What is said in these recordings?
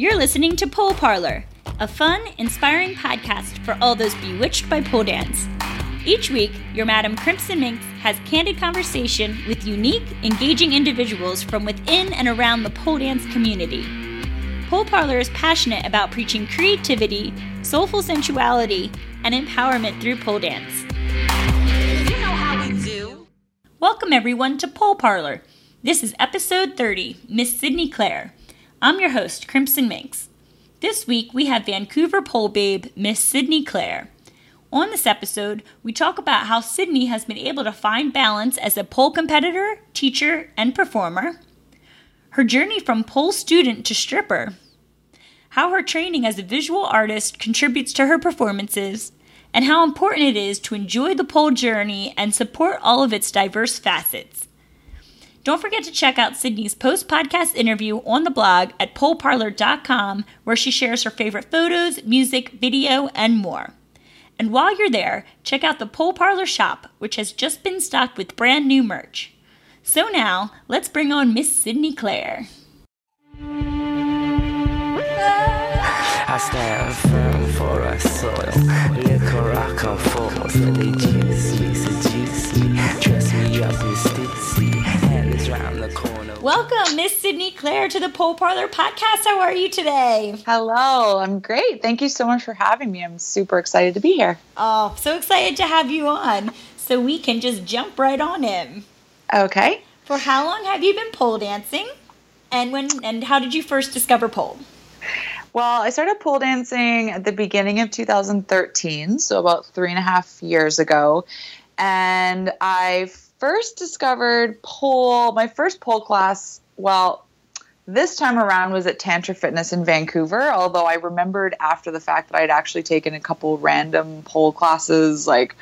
You're listening to Pole Parlour, a fun, inspiring podcast for all those bewitched by pole dance. Each week, your Madam Crimson Minxxx has candid conversation with unique, engaging individuals from within and around the pole dance community. Pole Parlour is passionate about preaching creativity, soulful sensuality, and empowerment through pole dance. You know how we do. Welcome, everyone, to Pole Parlour. This is episode 30, Miss Sydney Claire. I'm your host, Crimson Minxxx. This week, we have Vancouver pole babe, Miss Sydney Claire. On this episode, we talk about how Sydney has been able to find balance as a pole competitor, teacher, and performer, her journey from pole student to stripper, how her training as a visual artist contributes to her performances, and how important it is to enjoy the pole journey and support all of its diverse facets. Don't forget to check out Sydney's post podcast interview on the blog at poleparlour.com, where she shares her favorite photos, music, video, and more. And while you're there, check out the Pole Parlour shop, which has just been stocked with brand new merch. So now, let's bring on Miss Sydney Claire. I stand firm for our soil. Dress me up Welcome, Miss Sydney Claire, to the Pole Parlour podcast. How are you today? Hello, I'm great. Thank you so much for having me. I'm super excited to be here. Oh, so excited to have you on. So we can just jump right on in. Okay. For how long have you been pole dancing? And when and how did you first discover pole? Well, I started pole dancing at the beginning of 2013, so about three and a half years ago. And I first discovered pole, my first pole class, well, this time around was at Tantra Fitness in Vancouver, although I remembered after the fact that I'd actually taken a couple random pole classes like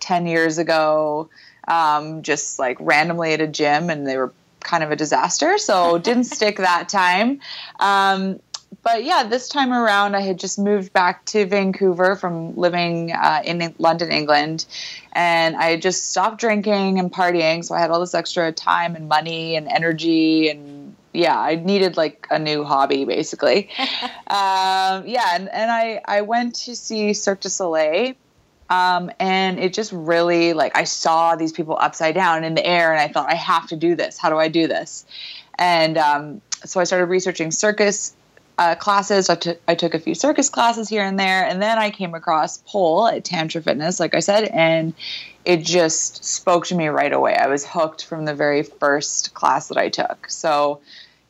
10 years ago, um, just like randomly at a gym, and they were kind of a disaster. So didn't stick that time. Um, but yeah, this time around, I had just moved back to Vancouver from living uh, in London, England, and I had just stopped drinking and partying. So I had all this extra time and money and energy, and yeah, I needed like a new hobby, basically. um, yeah, and, and I I went to see Cirque du Soleil. Um, and it just really like I saw these people upside down in the air, and I thought I have to do this. How do I do this? And um, so I started researching circus uh, classes. I, t- I took a few circus classes here and there, and then I came across pole at Tantra Fitness, like I said, and it just spoke to me right away. I was hooked from the very first class that I took. So,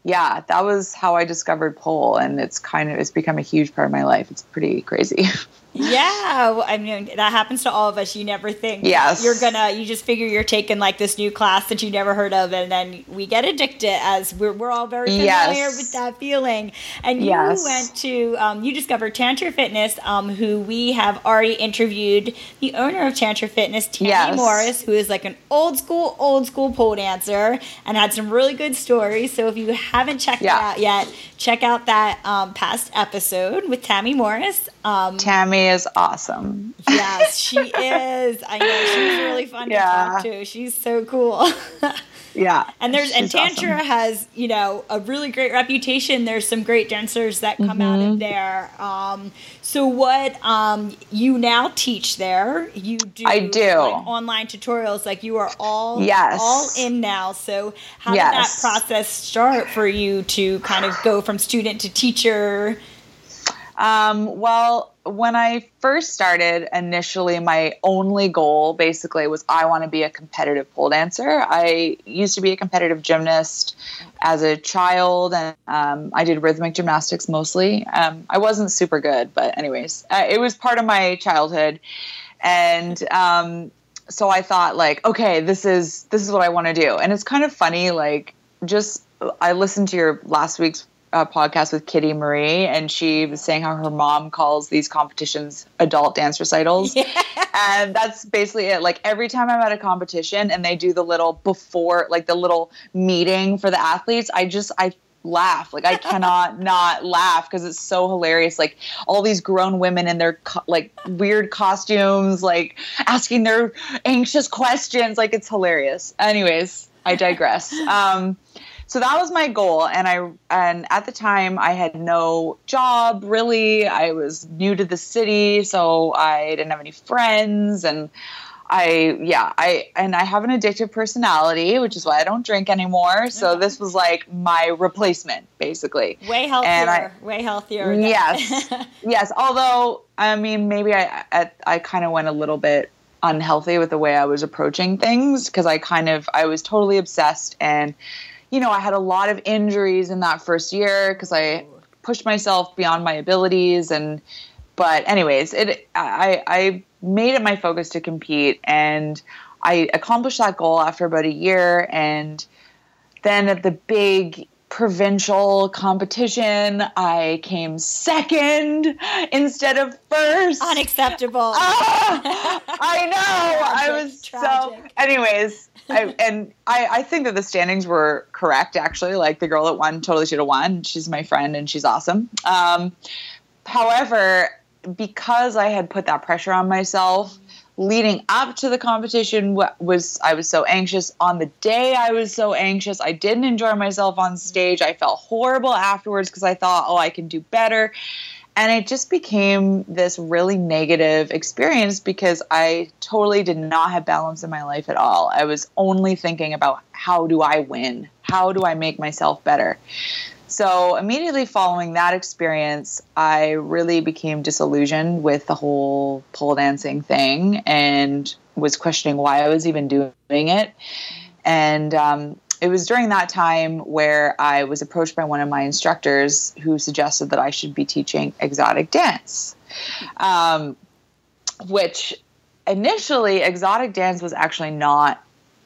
yeah, that was how I discovered pole, and it's kind of it's become a huge part of my life. It's pretty crazy. Yeah, well, I mean that happens to all of us. You never think Yes. you're gonna. You just figure you're taking like this new class that you never heard of, and then we get addicted. As we're, we're all very familiar Yes. with that feeling. And you Yes. went to um, you discovered Tantra Fitness, um, who we have already interviewed the owner of Tantra Fitness, Tammy. Morris, who is like an old school, old school pole dancer, and had some really good stories. So if you haven't checked Yeah. it out yet, check out that um, past episode with Tammy Morris. Um, Tammy is awesome. Yes, she is. I know she's really fun to talk to. She's so cool. Yeah, and there's and Tantra awesome. has you know a really great reputation. There's some great dancers that come out Mm-hmm. of there. Um, so what um, you now teach there? You do I do. like, online tutorials. Like you are all Yes. all in now. So how did that process start for you to kind of go from student to teacher? Um, well, when I first started, initially, my only goal basically was I want to be a competitive pole dancer. I used to be a competitive gymnast as a child, and um, I did rhythmic gymnastics mostly. Um, I wasn't super good, but, anyways, uh, it was part of my childhood. And, um, so I thought like, okay, this is this is what I want to do. And it's kind of funny like just I listened to your last week's uh, podcast with Kitty Marie, and she was saying how her mom calls these competitions adult dance recitals. And that's basically it. Like every time I'm at a competition and they do the little before, like the little meeting for the athletes, I just, I laugh. Like I cannot not laugh because it's so hilarious. Like all these grown women in their co- like weird costumes, like asking their anxious questions. Like it's hilarious. Anyways, I digress. Um, so that was my goal and i and at the time i had no job really i was new to the city so i didn't have any friends and i yeah i and i have an addictive personality which is why i don't drink anymore so mm-hmm. this was like my replacement basically Way healthier. And I- way healthier. than- Yes. yes. Although, I mean, maybe I I, I kind of went a little bit unhealthy with the way I was approaching things because I kind of I was totally obsessed and you know I had a lot of injuries in that first year because I pushed myself beyond my abilities and but anyways it I I made it my focus to compete and I accomplished that goal after about a year and then at the big provincial competition, I came second instead of first. Unacceptable. Ah, I know. I Tragic, was so. Anyways, I, and I, I think that the standings were correct. Actually, like the girl that won totally should have won. She's my friend and she's awesome. Um, however, because I had put that pressure on myself leading up to the competition wa- was I was so anxious. On the day I was so anxious I didn't enjoy myself on stage. I felt horrible afterwards because I thought oh I can do better. And it just became this really negative experience because I totally did not have balance in my life at all. I was only thinking about how do I win? How do I make myself better so immediately following that experience, I really became disillusioned with the whole pole dancing thing and was questioning why I was even doing it. And um, it was during that time where I was approached by one of my instructors who suggested that I should be teaching exotic dance, um, which initially exotic dance was actually not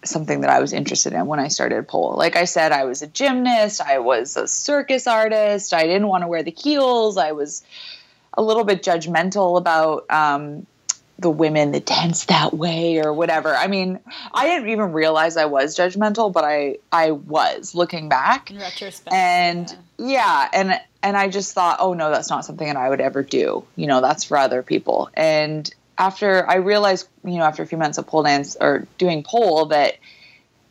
something that I was interested in when I started pole. Like I said, I was a gymnast, I was a circus artist, I didn't want to wear the heels, I was a little bit judgmental about um, the women that dance that way or whatever. I mean, I didn't even realize I was judgmental, but I I was looking back In retrospect. and yeah. yeah. and and i just thought oh no that's not something that i would ever do you know that's for other people and after i realized you know after a few months of pole dance or doing pole that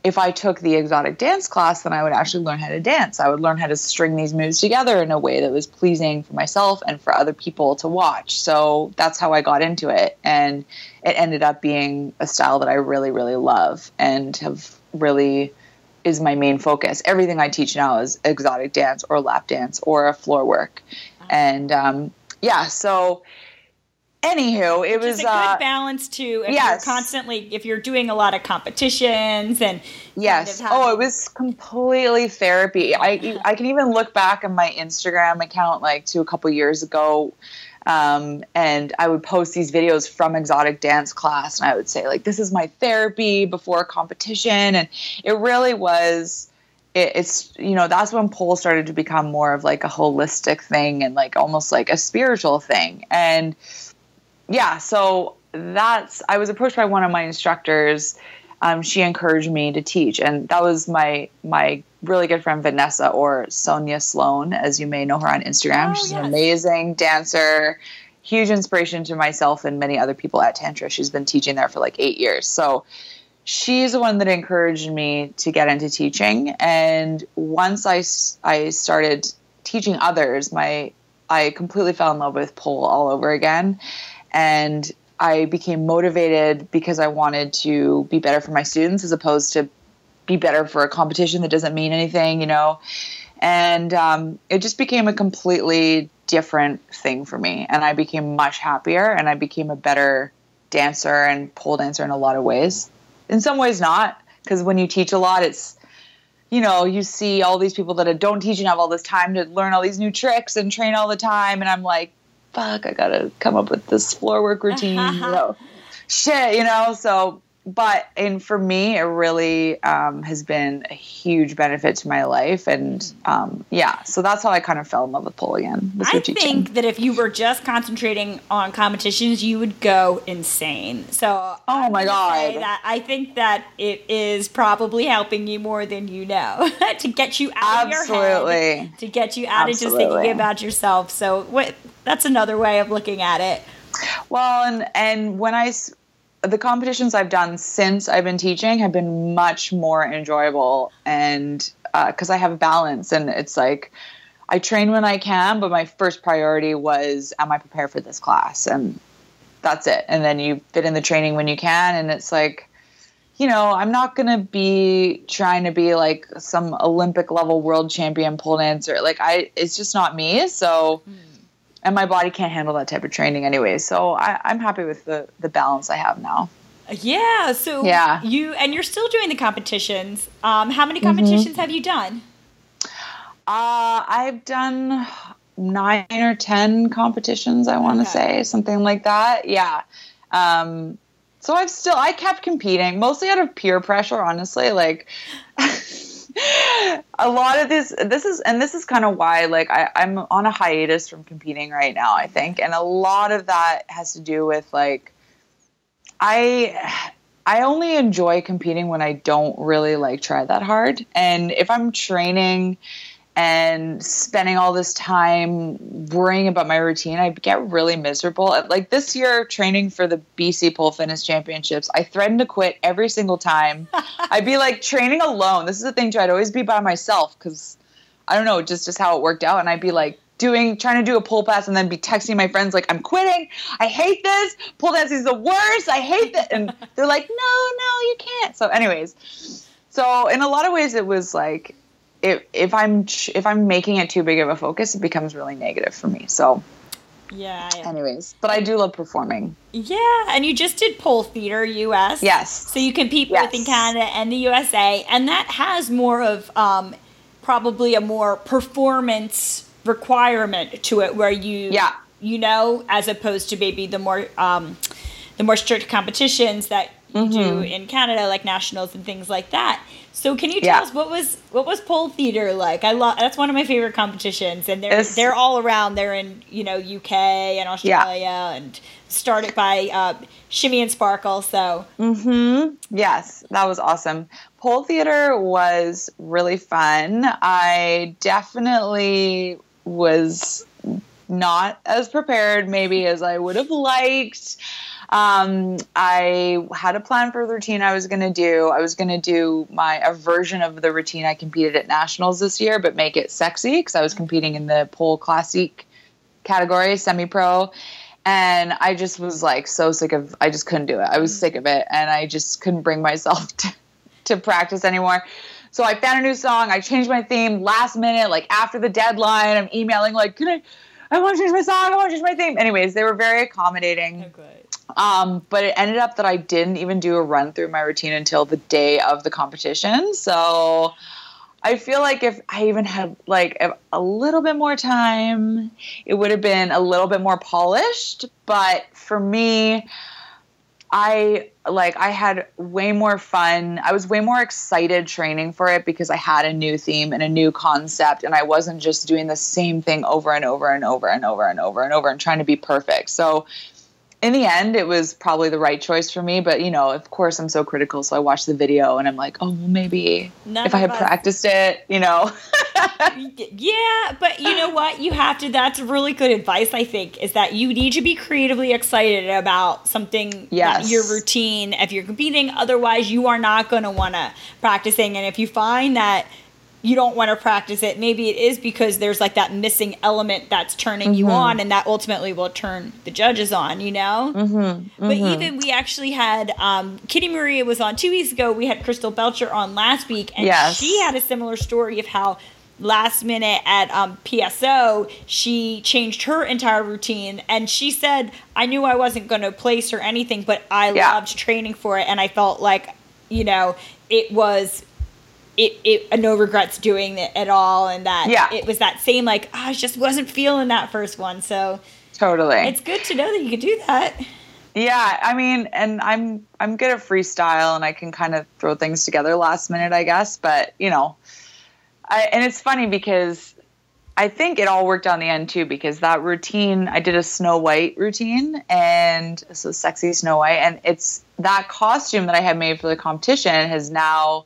if i took the exotic dance class then i would actually learn how to dance i would learn how to string these moves together in a way that was pleasing for myself and for other people to watch so that's how i got into it and it ended up being a style that i really really love and have really is my main focus. Everything I teach now is exotic dance or lap dance or a floor work. And um, yeah, so anywho, it Which was a good uh, balance too. If yes. you're constantly, if you're doing a lot of competitions and yes. kind of Oh, it was completely therapy. I I can even look back on my Instagram account like to a couple years ago. Um, and I would post these videos from exotic dance class, and I would say like, "This is my therapy before a competition," and it really was. It, it's you know that's when pole started to become more of like a holistic thing and like almost like a spiritual thing, and yeah, so that's I was approached by one of my instructors. Um, she encouraged me to teach, and that was my my really good friend Vanessa or Sonia Sloan, as you may know her on Instagram. Oh, She's yes. an amazing dancer, huge inspiration to myself and many other people at Tantra. She's been teaching there for like eight years, so she's the one that encouraged me to get into teaching. And once i, I started teaching others, my I completely fell in love with pole all over again, and I became motivated because I wanted to be better for my students as opposed to be better for a competition that doesn't mean anything, you know. And um, it just became a completely different thing for me, and I became much happier, and I became a better dancer and pole dancer in a lot of ways. In some ways, not because when you teach a lot, it's you know you see all these people that don't teach and have all this time to learn all these new tricks and train all the time, and I'm like, fuck, I gotta come up with this floor work routine, you know, shit, you know. So, but and for me, it really um, has been a huge benefit to my life, and um, yeah, so that's how I kind of fell in love with pole again. I teaching. think that if you were just concentrating on competitions, you would go insane. So, Oh my God. that I think that it is probably helping you more than you know to get you out of your head, to get you out of just thinking about yourself. So, what? That's another way of looking at it. Well, and and when I the competitions I've done since I've been teaching have been much more enjoyable and uh, because I have balance, and it's like I train when I can, but my first priority was, am I prepared for this class? And that's it. And then you fit in the training when you can, and it's like, you know, I'm not gonna be trying to be like some Olympic level world champion pole dancer. Like I, it's just not me. So, hmm. And my body can't handle that type of training anyway. So I, I'm happy with the the balance I have now. Yeah. So Yeah. you and you're still doing the competitions. Um, how Mm-hmm. many competitions have you done? Uh, I've done nine or ten competitions. I want to Okay. say something like that. Yeah. Um, so I've still I kept competing mostly out of peer pressure. Honestly, like a lot of this this is and this is kind of why like I, I'm on a hiatus from competing right now. I think, and a lot of that has to do with like I I only enjoy competing when I don't really like try that hard. And if I'm training and spending all this time worrying about my routine, I get really miserable. Uh, like this year, training for the BC Pole Fitness Championships, I threatened to quit every single time. I'd be like training alone. This is the thing too. I'd always be by myself because I don't know, just just how it worked out. And I'd be like doing trying to do a pole pass and then be texting my friends like I'm quitting. I hate this. Pole dancing is the worst. I hate that. And they're like, no, no, you can't. So, anyways, so in a lot of ways, it was like if if I'm if I'm making it too big of a focus, it becomes really negative for me. So, Yeah. yeah. anyways, but I do love performing. Yeah, and you just did pole theater US. Yes. So you compete both in Canada and the USA, and that has more of um, probably a more performance requirement to it, where you Yeah. you know, as opposed to maybe the more um, the more strict competitions that you do Mm-hmm. in Canada, like nationals and things like that. So can you tell Yeah. us what was what was pole theater like? I love that's one of my favorite competitions, and they're It's- they're all around. They're in you know UK and Australia, and started by uh, Shimmy and Sparkle. So mm-hmm. Yes, that was awesome. Pole theater was really fun. I definitely was not as prepared, maybe, as I would have liked. Um, I had a plan for the routine I was going to do. I was going to do my a version of the routine I competed at nationals this year, but make it sexy because I was competing in the pole classic category, semi pro. And I just was like so sick of I just couldn't do it. I was sick of it and I just couldn't bring myself to, to practice anymore. So I found a new song. I changed my theme last minute, like after the deadline. I'm emailing like, can I I want to change my song. I want to change my theme. Anyways, they were very accommodating. good. Um, but it ended up that I didn't even do a run through my routine until the day of the competition. So I feel like if I even had like a, little bit more time, it would have been a little bit more polished. But for me, I like I had way more fun. I was way more excited training for it because I had a new theme and a new concept and I wasn't just doing the same thing over and over and over and over and over and over and trying to be perfect. So in the end it was probably the right choice for me, but you know, of course I'm so critical so I watched the video and I'm like, "Oh, well maybe None if I had us- practiced it, you know." Yeah, but you know what? You have to. That's really good advice. I think is that you need to be creatively excited about something. Yes. Your routine. If you're competing, otherwise you are not going to want to practicing. And if you find that you don't want to practice it, maybe it is because there's like that missing element that's turning you on, and that ultimately will turn the judges on. You know. Mm-hmm. But even we actually had um, Kitty Maria was on two weeks ago. We had Crystal Belcher on last week, and Yes. she had a similar story of how last minute at um, PSO she changed her entire routine, and she said, "I knew I wasn't going to place or anything, but I Yeah. loved training for it, and I felt like you know it was." It, it no regrets doing it at all, and that Yeah. it was that same like "Ah, I just wasn't feeling that first one. So totally. it's good to know that you could do that. Yeah, I mean, and I'm I'm good at freestyle and I can kind of throw things together last minute, I guess. But you know, I, and it's funny because I think it all worked on the end too. Because that routine, I did a Snow White routine, and so sexy Snow White, and it's that costume that I had made for the competition has now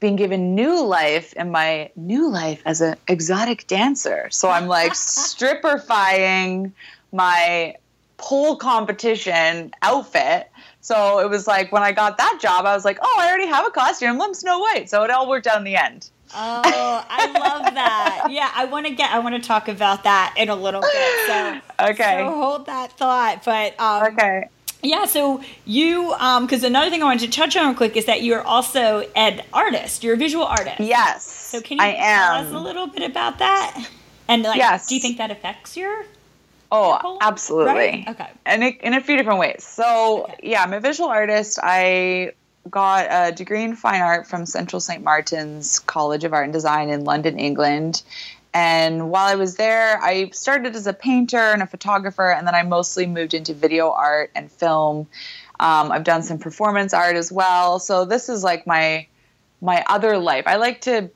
been given new life in my new life as an exotic dancer. So I'm like stripperfying my pole competition outfit. So it was like when I got that job, I was like, oh, I already have a costume. I'm Snow White. So it all worked out in the end. Oh, I love that. Yeah, I want to get. I want to talk about that in a little bit. So Okay. So hold that thought. But um, Okay. Yeah, so you, um, because another thing I wanted to touch on real quick is that you're also an artist. You're a visual artist. Yes. So can you I tell am. us a little bit about that? And like, Yes. do you think that affects your? Oh, absolutely. Right? Okay. And it, in a few different ways. So, Okay. yeah, I'm a visual artist. I got a degree in fine art from Central St. Martin's College of Art and Design in London, England. And while I was there, I started as a painter and a photographer, and then I mostly moved into video art and film. Um, I've done some performance art as well. So this is like my my other life. I like to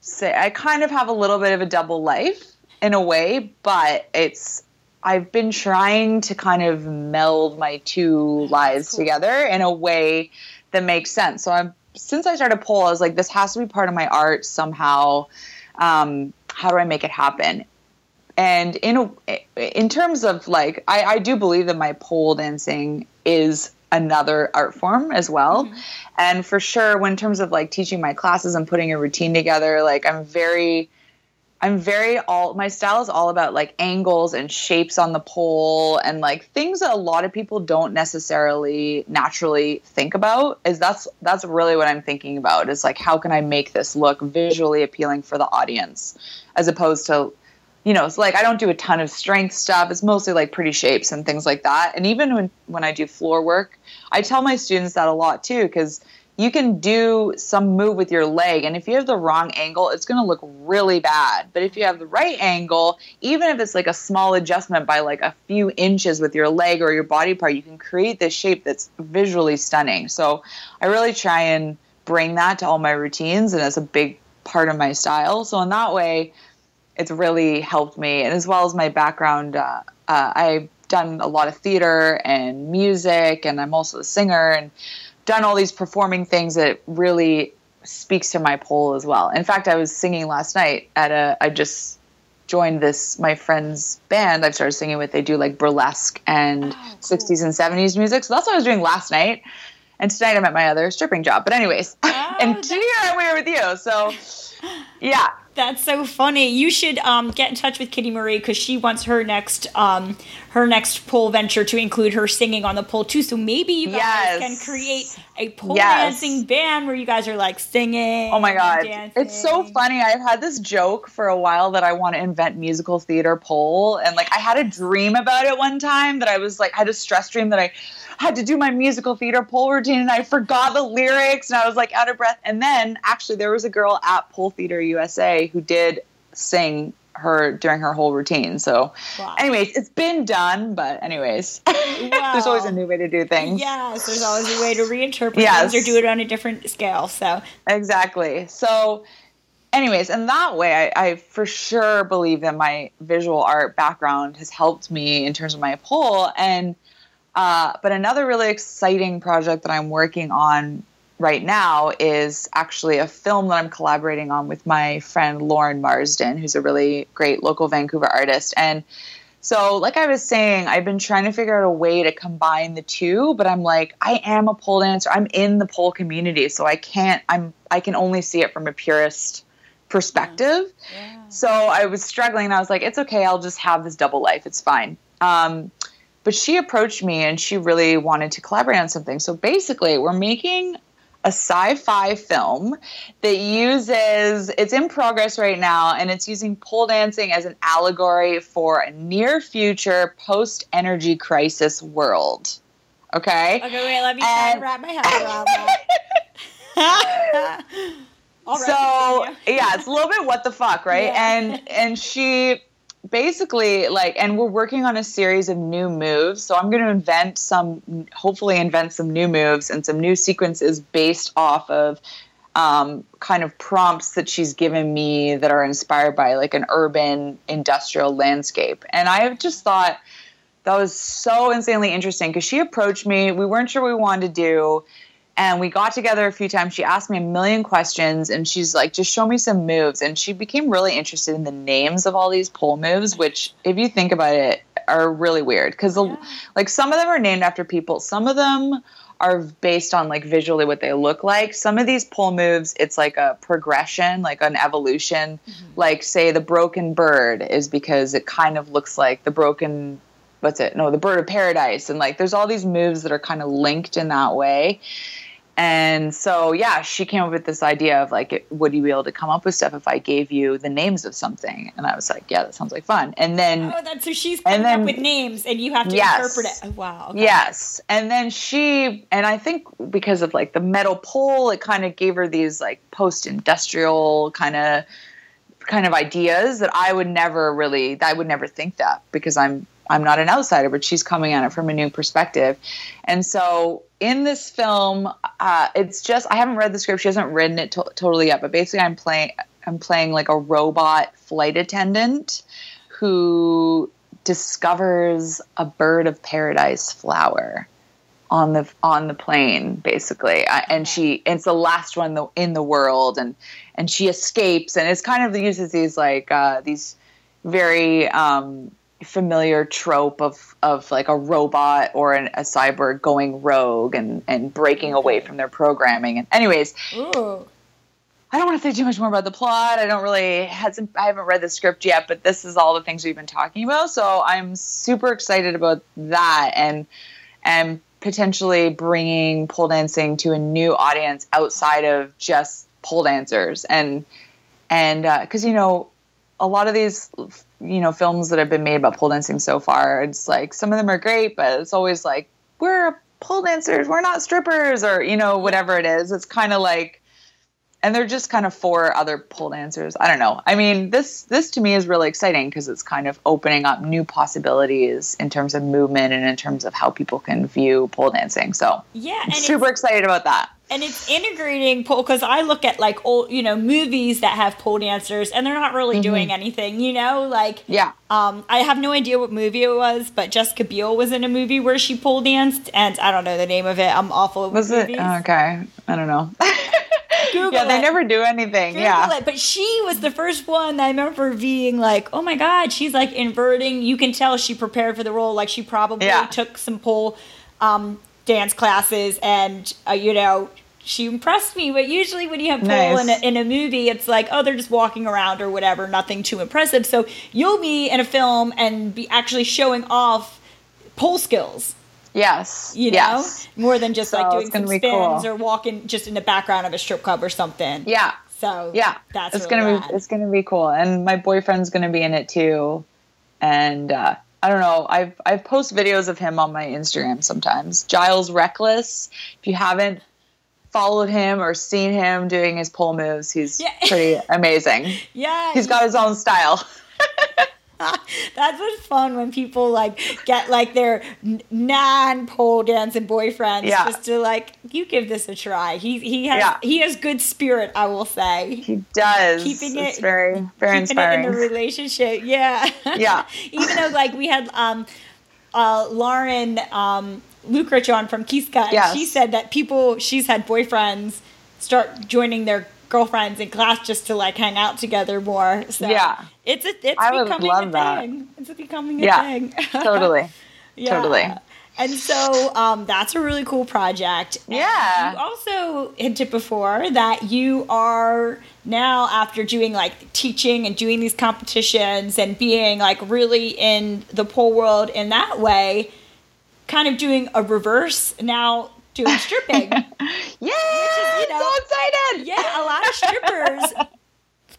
say I kind of have a little bit of a double life in a way, but it's I've been trying to kind of meld my two lives cool. together in a way that makes sense. So I'm since I started pole, I was like, this has to be part of my art somehow. Um, how do I make it happen? And in a, in terms of like, I, I do believe that my pole dancing is another art form as well. Mm-hmm. And for sure, when in terms of like teaching my classes and putting a routine together, like I'm very, I'm very all my style is all about like angles and shapes on the pole and like things that a lot of people don't necessarily naturally think about is that's that's really what I'm thinking about is like how can I make this look visually appealing for the audience as opposed to you know, it's like I don't do a ton of strength stuff. It's mostly like pretty shapes and things like that. And even when when I do floor work, I tell my students that a lot too cuz you can do some move with your leg and if you have the wrong angle, it's going to look really bad. But if you have the right angle, even if it's like a small adjustment by like a few inches with your leg or your body part, you can create this shape that's visually stunning. So, I really try and bring that to all my routines and it's a big part of my style. So in that way, it's really helped me and as well as my background uh, uh, i've done a lot of theater and music and i'm also a singer and done all these performing things that really speaks to my pole as well. In fact i was singing last night at a i just joined this my friend's band. I've started singing with they do like burlesque and Oh, cool. 60s and 70s music. So that's what i was doing last night. And tonight i'm at my other stripping job. But anyways Oh, and here i'm here with you. So yeah That's so funny. You should um, get in touch with Kitty Marie because she wants her next um, her next pole venture to include her singing on the pole too. So maybe you guys Yes. can create a pole Yes. dancing band where you guys are like singing. Oh my god, it's so funny. I've had this joke for a while that I want to invent musical theater pole, and like I had a dream about it one time that I was like I had a stress dream that I had to do my musical theater pole routine, and I forgot the lyrics, and I was like out of breath. And then actually, there was a girl at Pole Theater USA who did sing her during her whole routine. So, Wow. anyways, it's been done, but anyways, there's always a new way to do things. Yes, there's always a way to reinterpret Yes. things or do it on a different scale. So Exactly. So, anyways, and that way, I, I for sure believe that my visual art background has helped me in terms of my pole. And, uh, but another really exciting project that I'm working on right now is actually a film that I'm collaborating on with my friend Lauren Marsden, who's a really great local Vancouver artist. And so, like I was saying, I've been trying to figure out a way to combine the two, but I'm like, I am a pole dancer. I'm in the pole community, so I can't. I'm. I can only see it from a purist perspective. So I was struggling. and I was like, it's okay. I'll just have this double life. It's fine. Um, but she approached me and she really wanted to collaborate on something. So basically, we're making a sci-fi film that uses it's in progress right now and it's using pole dancing as an allegory for a near future post energy crisis world okay okay, wait, let me try And- wrap my head around that. All right, so yeah it's a little bit what the fuck right Yeah. and and she basically like and we're working on a series of new moves. So i'm going to invent some hopefully invent some new moves and some new sequences based off of um, kind of prompts that she's given me that are inspired by like an urban industrial landscape. And i have just thought that was so insanely interesting because she approached me. We weren't sure we wanted to do and we got together a few times she asked me a million questions and she's like just show me some moves and she became really interested in the names of all these pole moves which if you think about it are really weird because like some of them are named after people some of them are based on like visually what they look like. Some of these pole moves, it's like a progression, like an evolution. Mm-hmm. Like say the broken bird is because it kind of looks like the broken what's it? No, the bird of paradise and like there's all these moves that are kind of linked in that way. And so, yeah, she came up with this idea of like, would you be able to come up with stuff if I gave you the names of something? And I was like, yeah, that sounds like fun. And then Oh, that's so she's coming then- up with names, and you have to Yes. interpret it. Oh, wow. okay. Yes. And then she, and I think because of like the metal pole, it kind of gave her these like post industrial kind of kind of ideas that I would never really, I would never think that because I'm, I'm not an outsider, but she's coming at it from a new perspective. And so in this film, uh, it's just, I haven't read the script. She hasn't written it to- totally yet, but basically I'm playing, I'm playing like a robot flight attendant who discovers a bird of paradise flower on the on the plane basically I, and she it's the last one in the world and and she escapes and it's kind of uses these like uh, these very um, familiar trope of of like a robot or an, a cyborg going rogue and and breaking away from their programming and anyways Ooh. I don't want to say too much more about the plot. I don't really hasn't I haven't read the script yet, but this is all the things we've been talking about. So I'm super excited about that and and potentially bringing pole dancing to a new audience outside of just pole dancers and and uh, because you know a lot of these you know films that have been made about pole dancing so far it's like some of them are great but it's always like we're pole dancers we're not strippers or you know whatever it is it's kind of like and they're just kind of for other pole dancers. I don't know. I mean, this this to me is really exciting because it's kind of opening up new possibilities in terms of movement and in terms of how people can view pole dancing. So, Yeah, super excited about that. And it's integrating pole because I look at like old, you know, movies that have pole dancers, and they're not really doing anything. You know, like Mm-hmm. Yeah. Um, I have no idea what movie it was, but Jessica Biel was in a movie where she pole danced, and I don't know the name of it. I'm awful Was it movies. okay? I don't know. Google yeah, they it. never do anything. Google yeah. it. But she was the first one that I remember being like, oh my God, she's like inverting. You can tell she prepared for the role. Like she probably Yeah. took some pole um, dance classes and, uh, you know, she impressed me. But usually when you have pole in, a, in a movie, it's like, oh, they're just walking around or whatever, nothing too impressive. So you'll be in a film and be actually showing off pole skills. Yes. You know, yes. more than just So like doing some spins cool. or walking just in the background of a strip club or something. Yeah. So Yeah. that's it's really gonna rad. be it's gonna be cool. And my boyfriend's gonna be in it too. And uh I don't know. I've I've post videos of him on my Instagram sometimes. Giles Reckless. If you haven't followed him or seen him doing his pole moves, he's Yeah. pretty amazing. Yeah, He's got his own style. That's what's fun when people like get like their non pole dancing boyfriends Yeah. just to like you give this a try. He he has Yeah. he has good spirit, I will say. He does. Keeping it's it- very very Keeping it in the relationship, yeah, Yeah. Even though like we had um, uh, Lauren um, Lukrich on from Kiska, and Yes. she said that people she's had boyfriends start joining their girlfriends in class just to like hang out together more. So Yeah. it's a, it's I would becoming love a that. thing. It's becoming a Yeah. thing. totally. Yeah. Totally. And so um, that's a really cool project. And Yeah. You also hinted before that you are now, after doing like teaching and doing these competitions and being like really in the pole world in that way, kind of doing a reverse now doing stripping. Yeah. you know, so excited. yeah, a lot of strippers.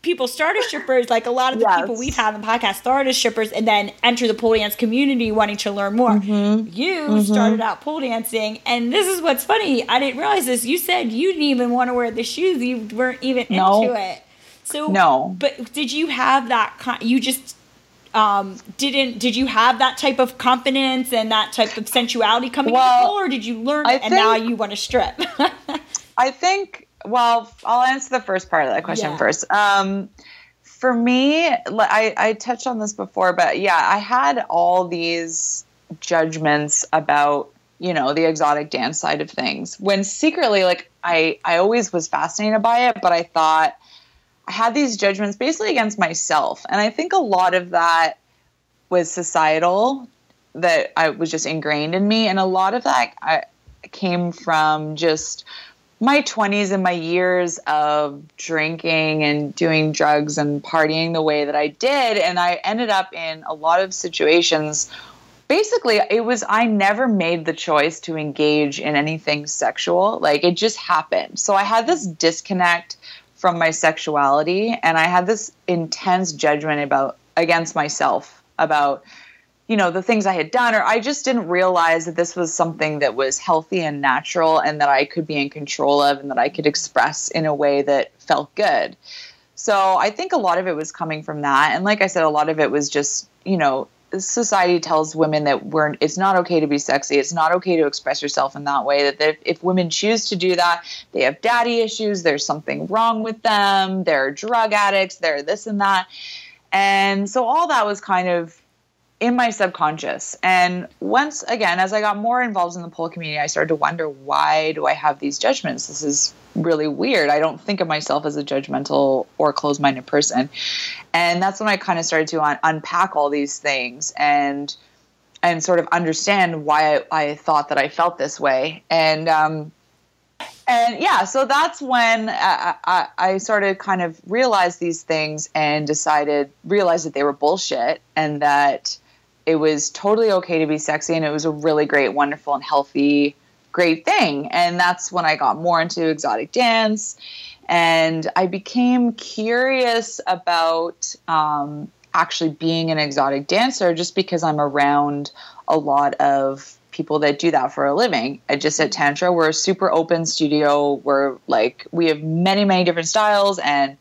People start as strippers, like a lot of the Yes. people we've had on the podcast start as strippers and then enter the pole dance community wanting to learn more. Mm-hmm. You started out pole dancing, and this is what's funny. I didn't realize this. You said you didn't even want to wear the shoes. You weren't even No. into it. So No. but did you have that? Con- you just um, didn't. Did you have that type of confidence and that type of sensuality coming Well, or did you learn I it and now you want to strip? I think. Well, I'll answer the first part of that question Yeah. first. Um, for me, I, I touched on this before, but yeah, I had all these judgments about you know the exotic dance side of things. When secretly, like I, I always was fascinated by it, but I thought I had these judgments basically against myself, and I think a lot of that was societal that I was just ingrained in me, and a lot of that I came from just my 20s and my years of drinking and doing drugs and partying the way that I did. And I ended up in a lot of situations. Basically, it was I never made the choice to engage in anything sexual. Like it just happened. So I had this disconnect from my sexuality and I had this intense judgment about against myself about you know the things I had done, or I just didn't realize that this was something that was healthy and natural, and that I could be in control of, and that I could express in a way that felt good. So I think a lot of it was coming from that, and like I said, a lot of it was just you know society tells women that we're it's not okay to be sexy. It's not okay to express yourself in that way. That if, if women choose to do that they have daddy issues. There's something wrong with them. They're drug addicts. They're this and that. And so all that was kind of in my subconscious. And once again, as I got more involved in the pole community, I started to wonder why do I have these judgments? This is really weird. I don't think of myself as a judgmental or closed minded person. And that's when I kind of started to un- unpack all these things and and sort of understand why I, I, thought that I felt this way. And um, and yeah, so that's when I, I, I started kind of realize these things and decided realized that they were bullshit and that it was totally okay to be sexy and it was a really great, wonderful, and healthy, great thing. And that's when I got more into exotic dance and I became curious about um, actually being an exotic dancer just because I'm around a lot of people that do that for a living. I just at Tantra, we're a super open studio. We're like, we have many, many different styles and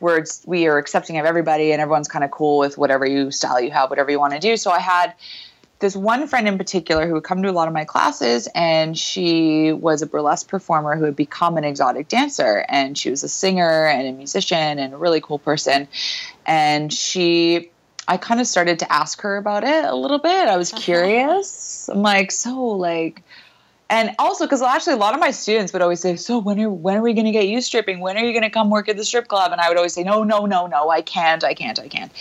we're we are accepting of everybody and everyone's kind of cool with whatever you style you have whatever you want to do. So i had this one friend in particular who would come to a lot of my classes and she was a burlesque performer who had become an exotic dancer and she was a singer and a musician and a really cool person. And she i kind of started to ask her about it a little bit. I was uh-huh. curious. I'm like so like and also because actually a lot of my students would always say so when are when are we going to get you stripping? When are you going to come work at the strip club? And i would always say no no no no i can't i can't i can't.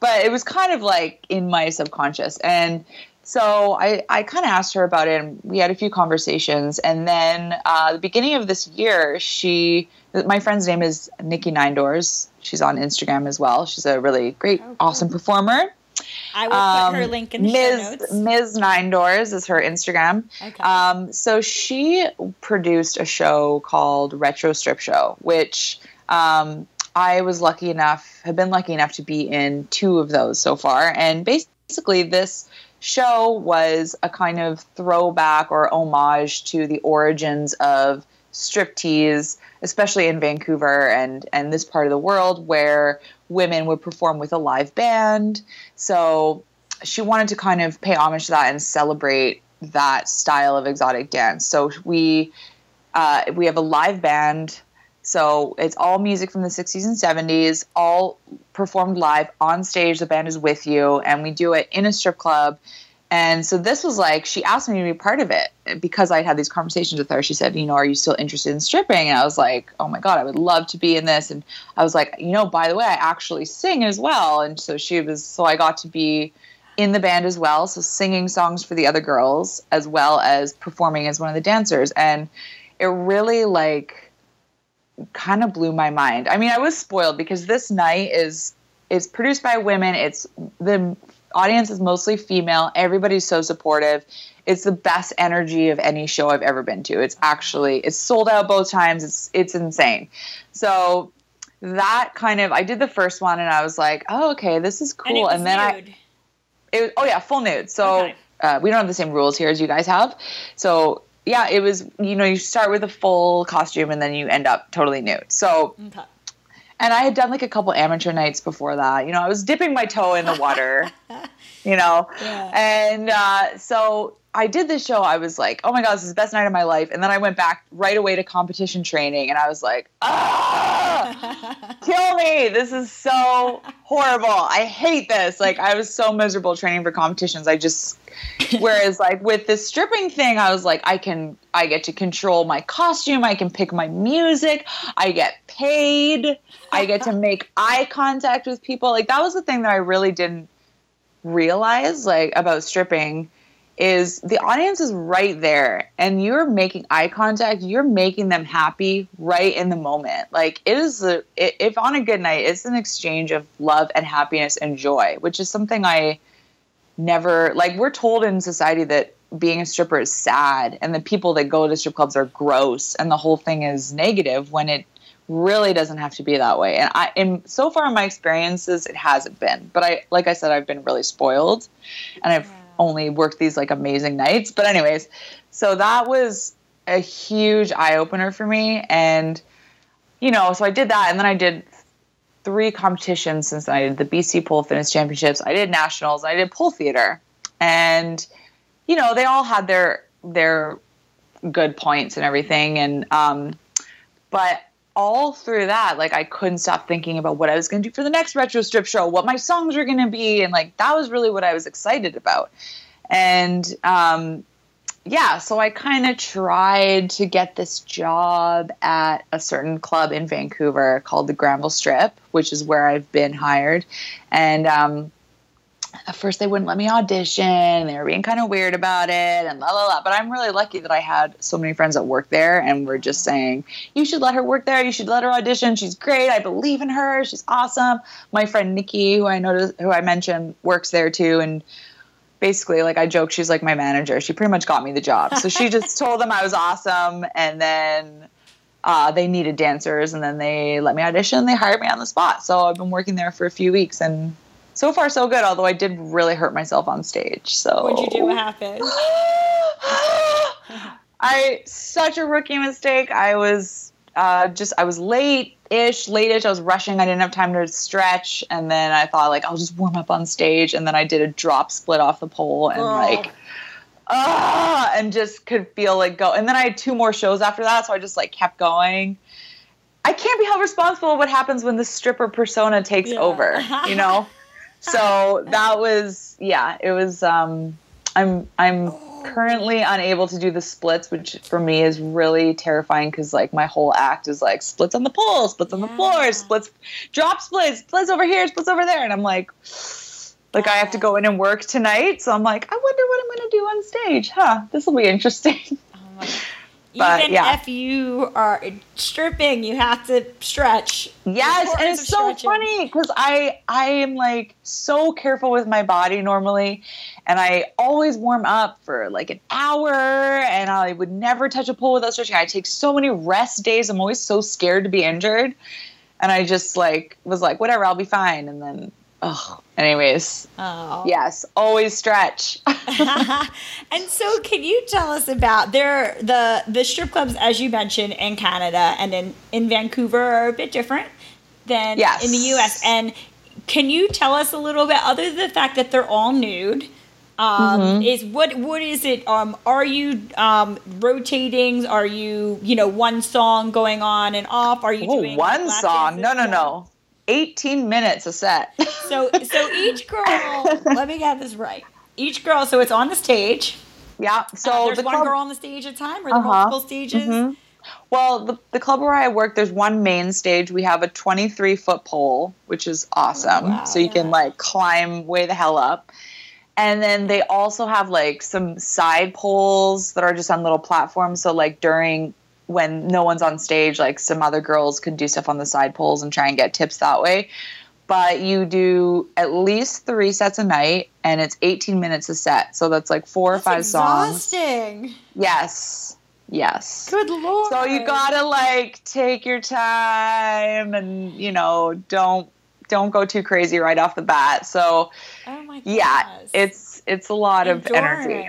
But it was kind of like in my subconscious. And so I, I kind of asked her about it and we had a few conversations. And then uh, the beginning of this year she my friend's name is Nicky Ninedoors she's on instagram as well. She's a really great oh, cool. awesome performer I will um, put her um, link in the Ms. show notes. Ms. Ninedoors is her Instagram. Okay. Um, so she produced a show called Retro Strip Show, which um, I was lucky enough, have been lucky enough to be in two of those so far. And basically, this show was a kind of throwback or homage to the origins of striptease, especially in Vancouver and and this part of the world where women would perform with a live band. So she wanted to kind of pay homage to that and celebrate that style of exotic dance. So we uh, we have a live band. So it's all music from the 60s and 70s, all performed live on stage. The band is with you, and we do it in a strip club. And so this was like, she asked me to be part of it because I'd had these conversations with her. She said, you know, are you still interested in stripping? And I was like, oh my God, I would love to be in this. And I was like, you know, by the way, I actually sing as well. And so she was, so I got to be in the band as well. So singing songs for the other girls as well as performing as one of the dancers. And it really like kind of blew my mind. I mean, I was spoiled because this night is, is produced by women. It's the audience is mostly female. Everybody's so supportive. It's the best energy of any show I've ever been to. It's actually it's sold out both times. It's it's insane. So that kind of I did the first one and I was like, oh okay, this is cool. And, and then nude. I it was oh yeah, full nude. So okay. uh, we don't have the same rules here as you guys have. So yeah, it was you know you start with a full costume and then you end up totally nude. So. Okay and I had done like a couple amateur nights before that. You know, I was dipping my toe in the water, you know, yeah. and uh, so I did this show. I was like, oh my god, this is the best night of my life. And then I went back right away to competition training, and I was like, ah, kill me! This is so horrible. I hate this. Like, I was so miserable training for competitions. I just Whereas like with this stripping thing, I was like, I can I get to control my costume, I can pick my music, I get paid, I get to make eye contact with people. Like that was the thing that I really didn't realize like about stripping is the audience is right there and you're making eye contact. You're making them happy right in the moment. Like it is a, i- if on a good night it's an exchange of love and happiness and joy which is something i never like we're told in society that being a stripper is sad and the people that go to strip clubs are gross and the whole thing is negative when it really doesn't have to be that way. And i in so far in my experiences it hasn't been. But i like i said i've been really spoiled. And i've only worked these like amazing nights. But anyways so that was a huge eye opener for me. And you know so i did that. And then i did three competitions since then. I did the BC Pole Fitness Championships, I did nationals, I did pole theater, and you know they all had their their good points and everything, and um, but all through that, like I couldn't stop thinking about what I was going to do for the next retro strip show, what my songs were going to be, and like that was really what I was excited about, and um, yeah, so I kind of tried to get this job at a certain club in Vancouver called the Granville Strip, which is where I've been hired. And um, at first, they wouldn't let me audition. They were being kind of weird about it and la la la. But I'm really lucky that I had so many friends that work there and were just saying, you should let her work there. You should let her audition. She's great. I believe in her. She's awesome. My friend Nikki, who I noticed, who I mentioned, works there too. And basically like I joke she's like my manager. She pretty much got me the job. So she just told them I was awesome and then uh, they needed dancers and then they let me audition. They hired me on the spot. So I've been working there for a few weeks and so far so good, although I did really hurt myself on stage. So What'd you do? What happened? I such a rookie mistake. I was uh, just I was late ish, late ish. I was rushing. I didn't have time to stretch, and then I thought like I'll just warm up on stage, and then I did a drop split off the pole, and Oh. like ah, and just could feel like go. And then I had two more shows after that, so I just like kept going. I can't be held responsible what happens when the stripper persona takes Yeah. over, you know. so that was yeah, it was. um I'm I'm currently unable to do the splits, which for me is really terrifying because like my whole act is like splits on the pole, splits on the Yeah. floor, splits, drop splits, splits over here, splits over there, and I'm like, like I have to go in and work tonight, so I'm like, I wonder what I'm gonna do on stage, huh? This will be interesting. But, Even yeah. if you are stripping, you have to stretch. Yes, and it's so stretching. funny because I I am like so careful with my body normally, and I always warm up for like an hour, and I would never touch a pole without stretching. I take so many rest days. I'm always so scared to be injured, and I just like was like whatever, I'll be fine. And then, oh, anyways, Oh. yes, always stretch. and so, can you tell us about there the the strip clubs as you mentioned in Canada and in in Vancouver are a bit different than Yes. in the U.S. And can you tell us a little bit, other than the fact that they're all nude? Um, Mm-hmm. Is what what is it? Um, are you um, rotating? Are you you know one song going on and off? Are you oh, doing one song? No, no, no. 18 minutes a set. So so each girl. let me get this right. Each girl. So it's on the stage. yeah. So Uh, there's the one club- girl on the stage at a time, or the Uh-huh. multiple stages. Mhm. Well, the, the club where I work, there's one main stage. We have a 23 foot pole, which is awesome. Oh, wow, so you can like climb way the hell up. And then they also have like some side poles that are just on little platforms. So like during when no one's on stage, like some other girls could do stuff on the side poles and try and get tips that way. But you do at least three sets a night, and it's 18 minutes a set. So that's like four or That's five songs. exhausting. Yes. Yes. Good lord. So you gotta like take your time and you know don't don't go too crazy right off the bat. So Oh my god. yeah, it's it's a lot of energy.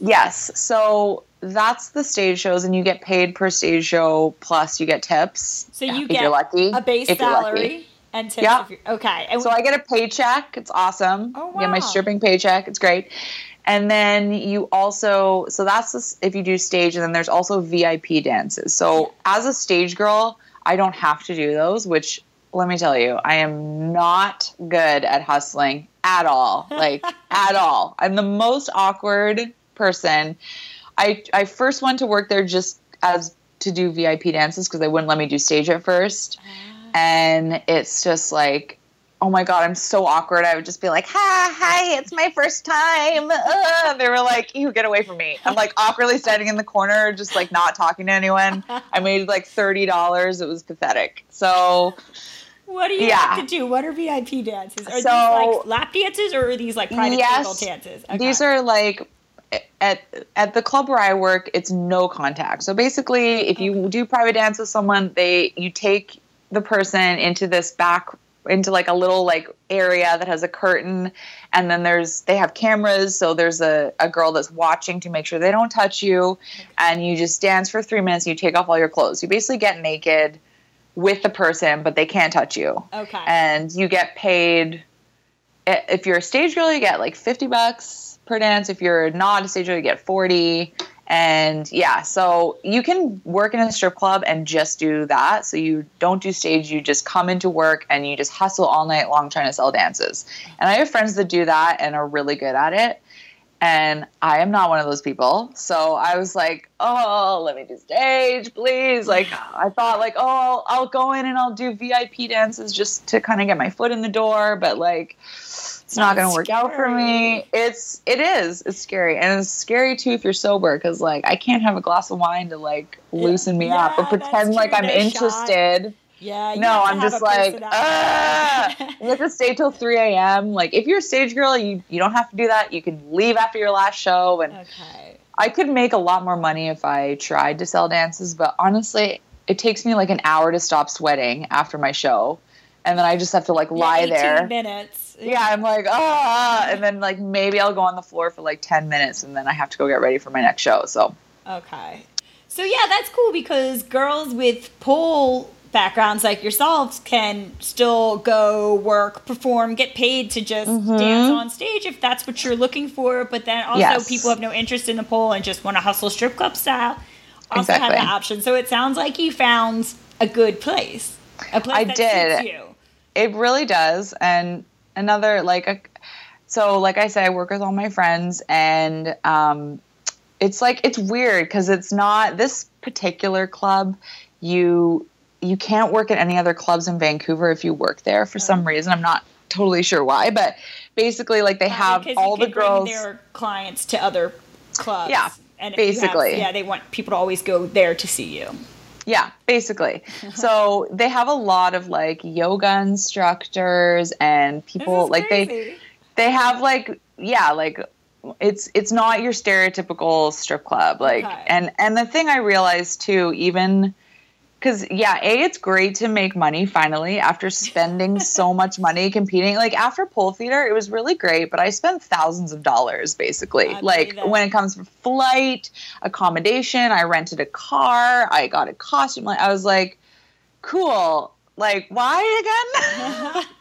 Yes. So that's the stage shows and you get paid per stage show plus you get tips. So you get lucky. a base if you're lucky. salary and tips. Yeah. Okay. And So I get a paycheck. It's awesome. Oh, I get my stripping paycheck. It's great. And then you also, so that's the, if you do stage, and then there's also VIP dances. So as a stage girl, I don't have to do those, which let me tell you, I am not good at hustling at all. Like, at all. I'm the most awkward person. I, I first went to work there just as to do VIP dances because they wouldn't let me do stage at first Ah. and it's just like oh my god, I'm so awkward. I would just be like, hi, hi, it's my first time. Uh, they were like, you get away from me. I'm like awkwardly standing in the corner, just like not talking to anyone. I made like thirty dollars. It was pathetic. So What do you Yeah. have to do? What are VIP dances? Are these like lap dances or are these like private Yes. table dances? Okay. These are like at at the club where I work, it's no contact. So basically, if you do private dance with someone, they you take the person into this back into like a little like area that has a curtain and then there's they have cameras so there's a, a girl that's watching to make sure they don't touch you and you just dance for three minutes and you take off all your clothes. You basically get naked with the person but they can't touch you. Okay. and you get paid if you're a stage girl you get like 50 bucks per dance if you're not a stage you get 40 and yeah so you can work in a strip club and just do that so you don't do stage you just come into work and you just hustle all night long trying to sell dances and i have friends that do that and are really good at it and I am not one of those people. So I was like, oh, let me do stage, please. Like, I thought, like, oh, I'll, I'll go in and I'll do VIP dances just to kind of get my foot in the door. But like, it's not going to work out for me. It's, it is. It's scary. And it's scary too if you're sober because like, I can't have a glass of wine to like loosen me up or pretend like. I'm No shot. interested. yeah. No, I'm just like, ah. you have to stay till 3 a.m. Like, if you're a stage girl, you, you don't have to do that. You can leave after your last show. And okay. I could make a lot more money if I tried to sell dances, but honestly, it takes me like an hour to stop sweating after my show. And then I just have to like Yeah, lie 18 there. minutes. Yeah, I'm like, ah, and then like maybe I'll go on the floor for like 10 minutes and then I have to go get ready for my next show. So, Okay. So yeah, that's cool because girls with pole backgrounds like yourselves can still go work, perform, get paid to just dance on stage if that's what you're looking for. But then also Mm-hmm. Yes. people have no interest in the pole and just want to hustle strip club style. Also have Exactly. that option. So it sounds like you found a good place. A place I that did. suits you. It really does. And another like a, so like I said, I work with all my friends and um it's like it's weird because it's not this particular club you you can't work at any other clubs in Vancouver if you work there for some reason. I'm not totally sure why, but basically like they have because all the girls their clients to other clubs. Yeah, and you have- basically. yeah, they want people to always go there to see you. Yeah, basically. so they have a lot of like yoga instructors and people like they they have like yeah like it's it's not your stereotypical strip club like Okay. and and the thing i realized too even because yeah a it's great to make money finally after spending so much money competing like after pole theater it was really great but i spent thousands of dollars basically I like when it comes to flight accommodation i rented a car i got a costume like i was like cool like why again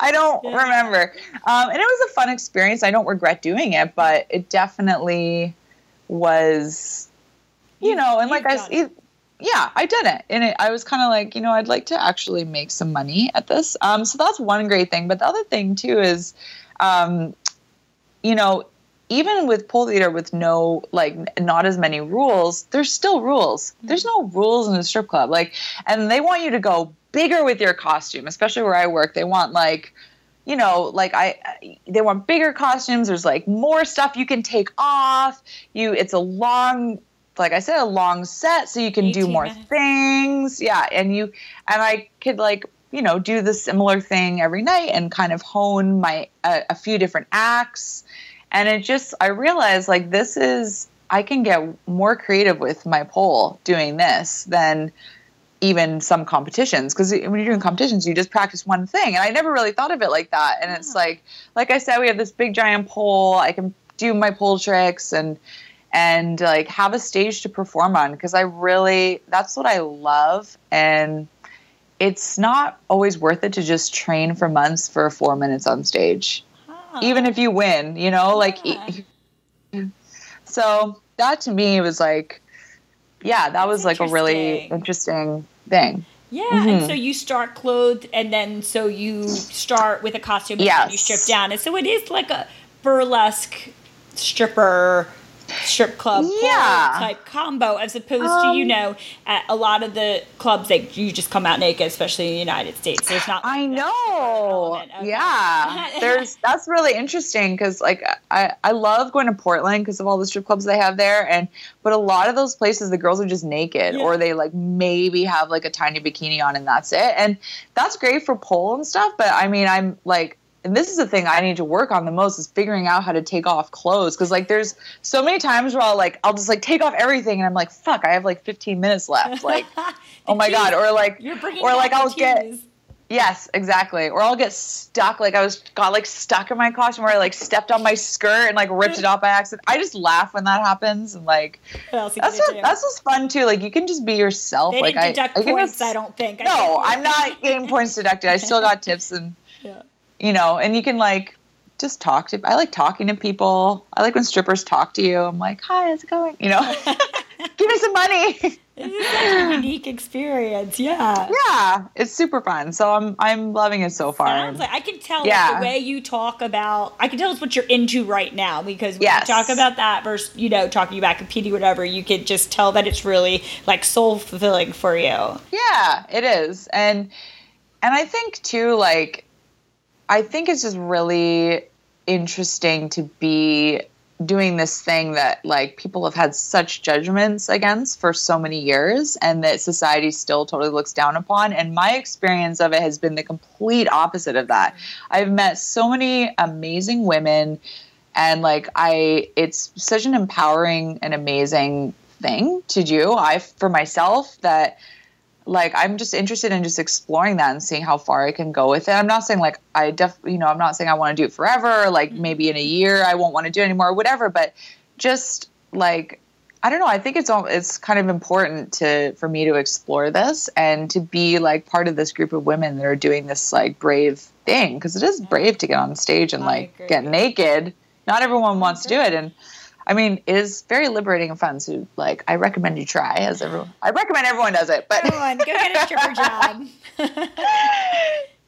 I don't Yeah. remember. Um, and it was a fun experience. I don't regret doing it, but it definitely was, you You've- know, and like I, yeah, I did it. And it, I was kind of like, you know, I'd like to actually make some money at this. Um, so that's one great thing. But the other thing too is, um, you know, even with pole theater with no like not as many rules, there's still rules. There's no rules in a strip club. Like, and they want you to go bigger with your costume, especially where I work. They want like, you know, like I, they want bigger costumes. There's like more stuff you can take off. You, it's a long, like I said, a long set, so you can do more minutes. things. Yeah, and you, and I could like, you know, do the similar thing every night and kind of hone my a, a few different acts. And it just, I realized like this is, I can get more creative with my pole doing this than even some competitions because when you're doing competitions you just practice one thing and i never really thought of it like that and it's like like i said we have this big giant pole i can do my pole tricks and and like have a stage to perform on because i really that's what i love and it's not always worth it to just train for months for four minutes on stage even if you win you know like Yeah. so that to me was like yeah that was like a really interesting. thing Yeah, Mm-hmm. and so you start clothed, and then so you start with a costume, and you strip down, and so it is like a burlesque stripper strip club Yeah. type combo as opposed to Um, you know at a lot of the clubs they you just come out naked especially in the united states there's not I know. Okay. Yeah. There's that's really interesting because like I I love going to Portland because of all the strip clubs they have there and but a lot of those places the girls are just naked Yeah. or they like maybe have like a tiny bikini on and that's it and that's great for pole and stuff but I mean I'm like and this is the thing I need to work on the most is figuring out how to take off clothes because like there's so many times where I'll like I'll just like take off everything and I'm like fuck I have like 15 minutes left like oh my god or like or like I'll get. Yes, exactly. Or I'll get stuck. Like I was got like stuck in my costume where I like stepped on my skirt and like ripped it off by accident. I just laugh when that happens and like what that's what do? that's what's fun too. Like you can just be yourself. they like I, deduct I points just- i don't think I No, think- I'm not getting points deducted. I still got tips and Yeah. You know, and you can like just talk to I like talking to people. I like when strippers talk to you. I'm like, hi, how's it going? You know? Give me some money. This is such a unique experience yeah yeah. It's super fun. So I'm I'm loving it so far. Sounds like I can tell like, the way you talk about. I can tell it's what you're into right now because when Yes. you talk about that versus you know talking about competing whatever, you could just tell that it's really like soul fulfilling for you. Yeah, it is. And and I think too like I think it's just really interesting to be doing this thing that like people have had such judgments against for so many years and that society still totally looks down upon and my experience of it has been the complete opposite of that. I've met so many amazing women and like I it's such an empowering and amazing thing to do. I for myself that like I'm just interested in just exploring that and seeing how far I can go with it. I'm not saying like I def you know, I'm not saying I want to do it forever, or, like mm-hmm. maybe in a year I won't want to do it anymore or whatever, but just like I don't know, I think it's all it's kind of important to for me to explore this and to be like part of this group of women that are doing this like brave thing because it is brave to get on stage and like get naked. Not everyone wants to do mm-hmm. it and I mean, it is very liberating and fun. So, like, I recommend you try. As everyone, I recommend everyone does it. But Everyone, go get a stripper job.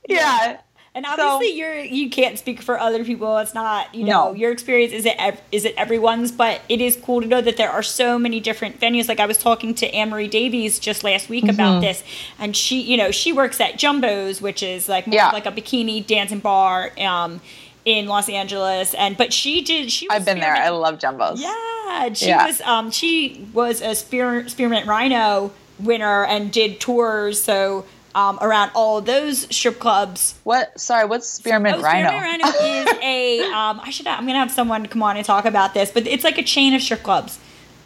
yeah, And obviously, you're you can't speak for other people. It's not you know No. your experience isn't ev- isn't everyone's, but it is cool to know that there are so many different venues. Like I was talking to Amory Davies just last week Mm-hmm. about this, and she you know she works at Jumbo's, which is like more Yeah. like a bikini dancing bar um, in Los Angeles. And but she did she was I've been there. I love jumbos. yeah, she Yeah. was um she was a spear, spearmint rhino winner and did tours so um around all those strip clubs. What? Sorry, what's spearmint Oh, rhino? Spearmint Rhino is a um I should I'm gonna have someone come on and talk about this, but it's like a chain of strip clubs.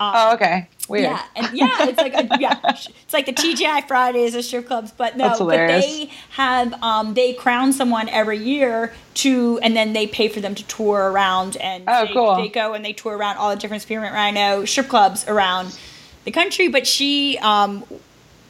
Oh, okay. Weird. Yeah, and yeah, it's like a, yeah, it's like the TGI Fridays of strip clubs, but no, but they have um they crown someone every year to, and then they pay for them to tour around, and Oh, they, cool. they go and they tour around all the different Spearmint Rhino strip clubs around the country. But she um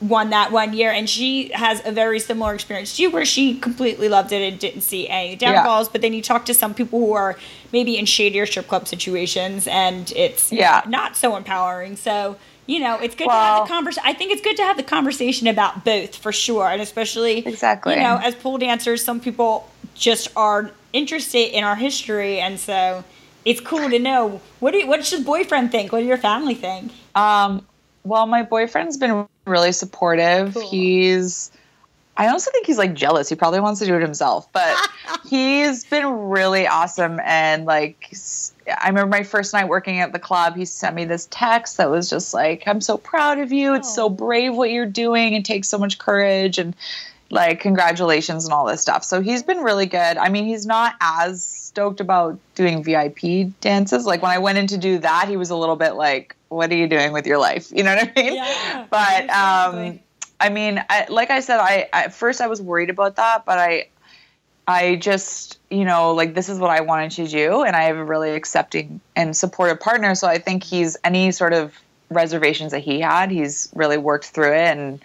won that one year, and she has a very similar experience to you, where she completely loved it and didn't see any downfalls. But then you talk to some people who are maybe in shadier strip club situations, and it's Yeah. not so empowering. So you know, it's good to have the conversation. I think it's good to have the conversation about both for sure, and especially Exactly. You know, as pole dancers, some people just are interested in our history, and so it's cool to know what do you, what does your boyfriend think? What do your family think? Um, well, my boyfriend's been really supportive. Cool. He's, I also think he's like jealous. He probably wants to do it himself, but he's been really awesome. And like, I remember my first night working at the club, he sent me this text that was just like, I'm so proud of you. It's so Oh. brave what you're doing. It takes so much courage and like, congratulations and all this stuff. So he's been really good. I mean, he's not as stoked about doing VIP dances. Like when I went in to do that, he was a little bit like, what are you doing with your life? You know what I mean? Yeah, But um. I mean, I, like I said, I at first I was worried about that, but I, I just you know like this is what I wanted to do, and I have a really accepting and supportive partner. So I think he's any sort of reservations that he had, he's really worked through it, and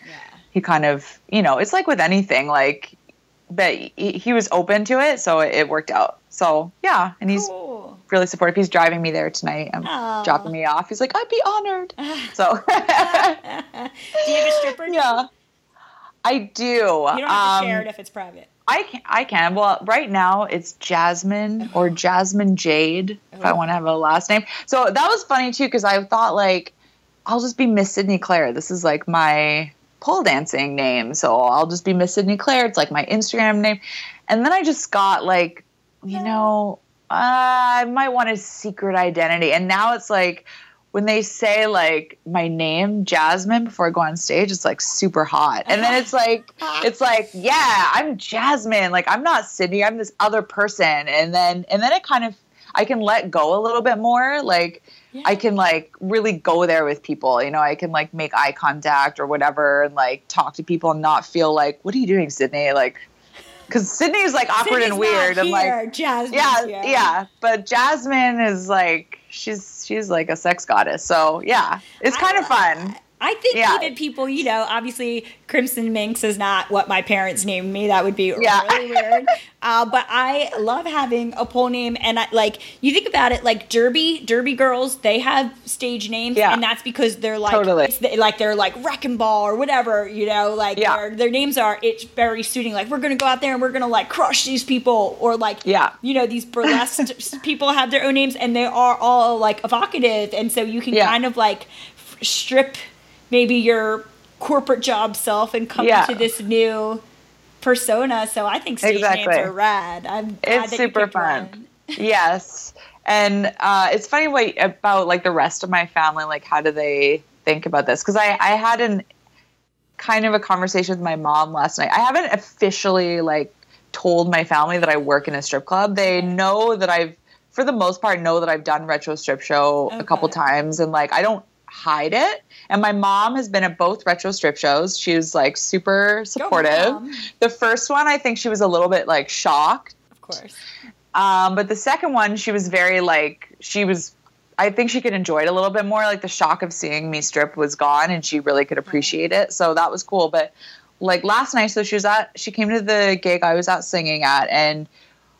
he kind of you know it's like with anything like, but he, he was open to it, so it, it worked out. So yeah, and he's Cool. really supportive. He's driving me there tonight. I'm Aw. dropping me off. He's like, I'd be honored. So Do you have a stripper? yeah, I do. You don't have Um, to share it if it's private. I can. I can. Well, right now it's Jasmine or Jasmine Jade. If I want to have a last name. So that was funny too because I thought like I'll just be Miss Sydney Claire. This is like my pole dancing name, so I'll just be Miss Sydney Claire. It's like my Instagram name, and then I just got like, you know, uh, I might want a secret identity, and now it's like when they say like my name jasmine before i go on stage it's like super hot. And then it's like it's like yeah i'm jasmine. Like i'm not sydney. I'm this other person. And then and then it kind of i can let go a little bit more. Like i can like really go there with people. You know i can like make eye contact or whatever and like talk to people and not feel like what are you doing sydney? Like because Sydney is like awkward Sydney's and weird. not and like, here, Jasmine's yeah, here. yeah. But Jasmine is like, she's she's like a sex goddess. So yeah, it's kind of fun. I think Yeah. even people, you know, obviously Crimson Minxxx is not what my parents named me. That would be Yeah. really weird. Uh, but I love having a pole name, and I like you think about it, like Derby, Derby girls, they have stage names, Yeah. and that's because they're like, Totally. the- like they're like Wrecking Ball or whatever, you know, like Yeah. their their names are. It's very suiting. Like we're gonna go out there and we're gonna like crush these people, or like Yeah. you know, these burlesque people have their own names, and they are all like evocative, and so you can kind of like f- strip maybe your corporate job self and come Yeah. into this new persona. So I think stage Exactly. names are rad. I'm It's super fun. yes, and uh, it's funny what about like the rest of my family. Like, how do they think about this? Because I I had an kind of a conversation with my mom last night. I haven't officially like told my family that I work in a strip club. They know that I've for the most part know that I've done retro strip show a couple times and like I don't hide it. And my mom has been at both retro strip shows. She was like super supportive. The first one I think she was a little bit like shocked. Of course. Um, but the second one, she was very like she was. I think she could enjoy it a little bit more. Like the shock of seeing me strip was gone, and she really could appreciate it. So that was cool. But like last night, so she was at. She came to the gig I was out singing at, and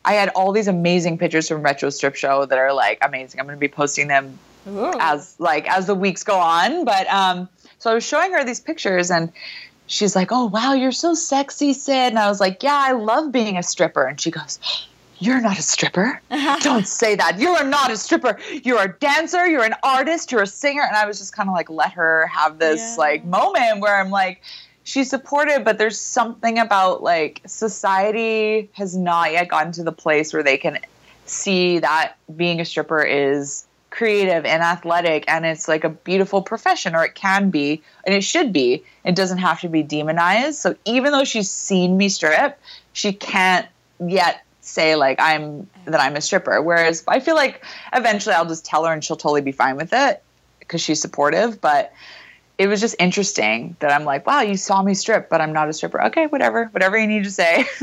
I had all these amazing pictures from Retro Strip Show that are like amazing. I'm going to be posting them Ooh. as like as the weeks go on. But um, so I was showing her these pictures, and she's like, "Oh wow, you're so sexy, Sid." And I was like, "Yeah, I love being a stripper." And she goes, "You're not a stripper. Don't say that. You are not a stripper. You're a dancer. You're an artist. You're a singer." And I was just kind of like, let her have this Yeah. like moment where I'm like. She's supportive, but there's something about like society has not yet gotten to the place where they can see that being a stripper is creative and athletic and it's like a beautiful profession or it can be and it should be. It doesn't have to be demonized. So even though she's seen me strip she can't yet say like i'm that i'm a stripper. Whereas i feel like eventually i'll just tell her and she'll totally be fine with it because she's supportive. But it was just interesting that i'm like wow you saw me strip but i'm not a stripper. Okay whatever. Whatever you need to say.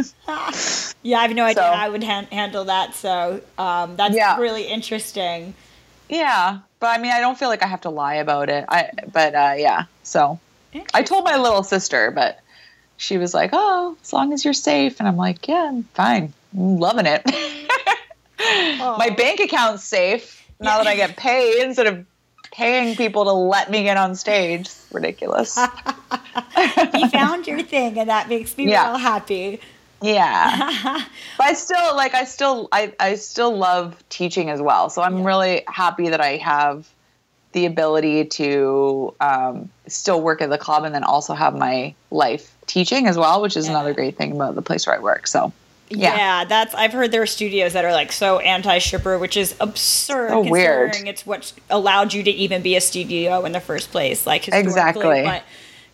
Yeah, I have no idea So- how I would han- handle that. So um, that's Yeah. really interesting. Yeah, but I mean, I don't feel like I have to lie about it. I, but uh, yeah, so I told my little sister, but she was like, "Oh, as long as you're safe," and I'm like, "Yeah, I'm fine. I'm loving it." my bank account's safe now that I get paid instead of paying people to let me get on stage. It's ridiculous. you found your thing, and that makes me Yeah. real happy. Yeah, but I still like. I still, I, I still love teaching as well. So I'm really happy that I have the ability to um, still work at the club and then also have my life teaching as well, which is another great thing about the place where I work. So Yeah. Yeah. that's I've heard there are studios that are like so anti-shipper, which is absurd. So weird. It's what allowed you to even be a studio in the first place, like. Exactly. But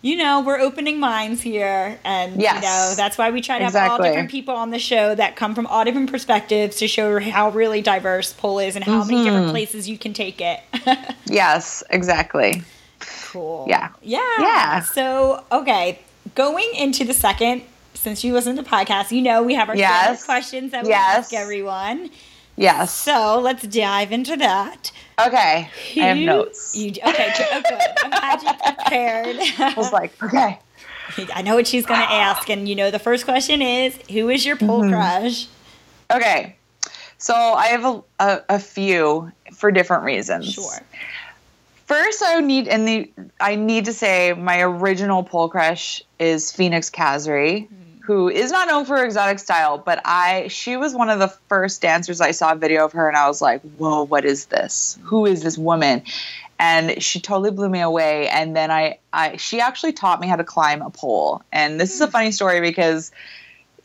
you know, we're opening minds here, and Yes. you know that's why we try to have all different people on the show that come from all different perspectives to show how really diverse pole is and how many Mm-hmm. different places you can take it. yes, exactly. cool. Yeah. Yeah. Yeah. So, okay, going into the second, since you listen to podcasts, you know we have our Yes. questions that we Yes. ask everyone. Yes. So let's dive into that. Okay. I have notes. You, okay. Oh, good. I'm glad you prepared. I was like, okay. I know what she's going to ask, and you know the first question is, "Who is your pole Mm-hmm. crush?" Okay. So I have a, a, a few for different reasons. Sure. First, I need and the I need to say my original pole crush is Phoenix Kazree, who is not known for her exotic style, but I she was one of the first dancers I saw a video of her and I was like, "Whoa, what is this? Who is this woman?" And she totally blew me away and then I I she actually taught me how to climb a pole. And this is a funny story because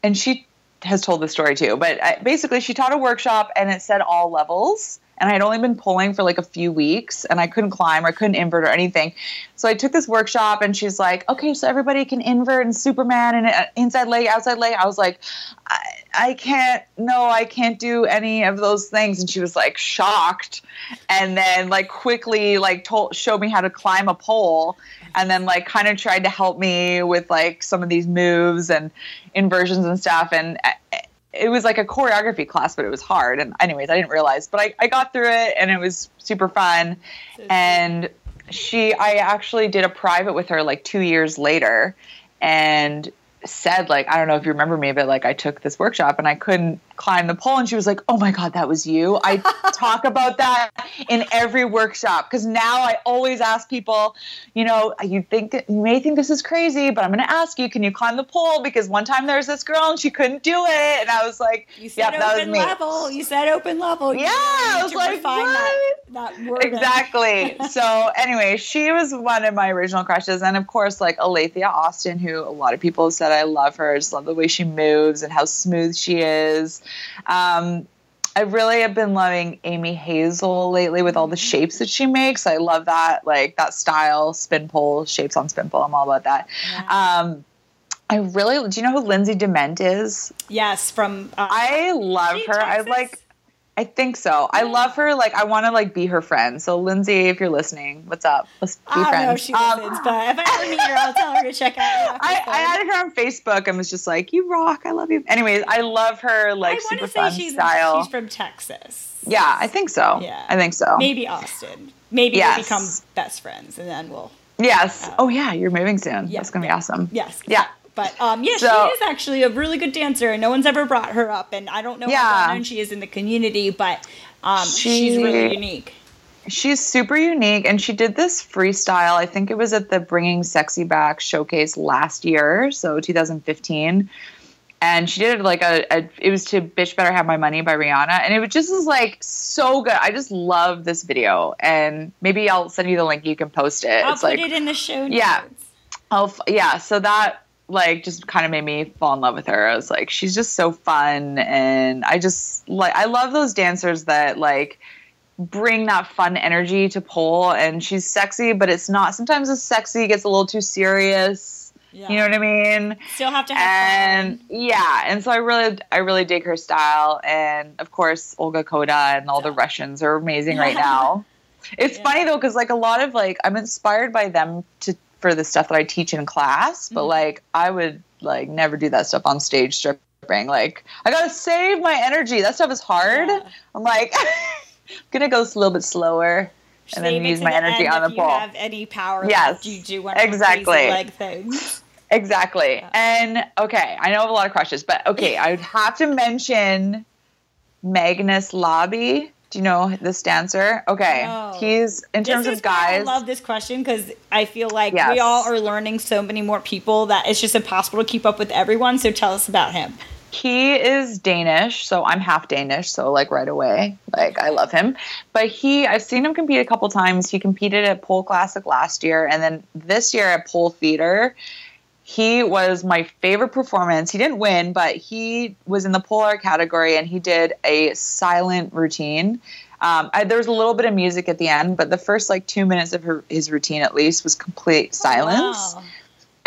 and she has told the story too, but I, basically she taught a workshop and it said all levels and I had only been pulling for like a few weeks and I couldn't climb or I couldn't invert or anything. So I took this workshop and she's like, okay, so everybody can invert and Superman and uh, inside leg, outside leg. I was like, I, I can't, no, I can't do any of those things. And she was like shocked and then like quickly like told, showed me how to climb a pole and then like kind of tried to help me with like some of these moves and inversions and stuff. And uh, it was like a choreography class, but it was hard. And anyways, I didn't realize, but I, I got through it and it was super fun. and she, I actually did a private with her like two years later and said like, I don't know if you remember me, but like I took this workshop and I couldn't climb the pole. And she was like, oh my God, that was you. I talk about that in every workshop. Cause now I always ask people, you know, you think, you may think this is crazy, but I'm going to ask you, can you climb the pole? Because one time there was this girl and she couldn't do it. And I was like, You said yep, that was open me. level. You said open level. You Yeah, I was like, what? That, that. Exactly. so anyway, she was one of my original crushes, and of course, like Alethea Austin, who a lot of people have said I love her. I just love the way she moves and how smooth she is. Um, I really have been loving Amy Hazel lately with all the shapes that she makes. I love that, like that style, spin pole, shapes on spin pole. I'm all about that. Um, I really, do you know who Lindsey Dement is? Yes, from uh, I love her. I like. I think so. I love her. Like, I want to like be her friend. So, Lindsey, if you're listening, what's up? Let's be friends. I don't friends. know if she Um, listens, but if I ever meet her, I'll tell her to check out. I. I added her on Facebook and was just like, "You rock! I love you." Anyways, I love her like I super want to say fun she's style. she's from Texas. yeah, I think so. Yeah. I think so. Maybe Austin. Maybe Yes. we'll become best friends, and then we'll Yes. Oh yeah, you're moving soon. That's gonna be awesome. yes. Yeah. But um, yeah, So- she is actually a really good dancer, and no one's ever brought her up. And I don't know Yeah. how known she is in the community, but um, she's really unique. She's super unique, and she did this freestyle. I think it was at the Bringing Sexy Back showcase last year, so 2015. And she did like a, a it was to "Bitch Better Have My Money" by Rihanna, and it was just was like so good. I just love this video, and maybe I'll send you the link. You can post it. I'll it's put like it in the show notes. Yeah. F- yeah, so that like just kind of made me fall in love with her. I was like, she's just so fun, and I just like I love those dancers that like bring that fun energy to pole. And she's sexy, but it's not. Sometimes the sexy gets a little too serious. Yeah. You know what I mean? Still have to have And fun. yeah, and so I really, I really dig her style, and of course Olga Koda and all the Russians are amazing right now. It's Yeah. funny though, because like a lot of like I'm inspired by them to for the stuff that I teach in class, but Mhm. like I would like never do that stuff on stage stripping. Like I gotta save my energy. That stuff is hard. Yeah. I'm like, I'm gonna go a little bit slower and then use my the energy on the pole. have any power Yes, you do one exactly. leg things. Exactly. And okay, I know I have a lot of crushes, but okay, I would have to mention Magnus Lobby. Do you know this dancer? Okay. He's in terms of guys. I love this question because I feel like we all are learning so many more people that it's just impossible to keep up with everyone. So tell us about him. he is Danish, so I'm half Danish, so like right away, like I love him. But he, I've seen him compete a couple times. He competed at Pole Classic last year, and then this year at Pole Theater, he was my favorite performance. He didn't win, but he was in the pole art category, and he did a silent routine. Um, I, there was a little bit of music at the end, but the first like two minutes of her, his routine at least was complete silence Wow.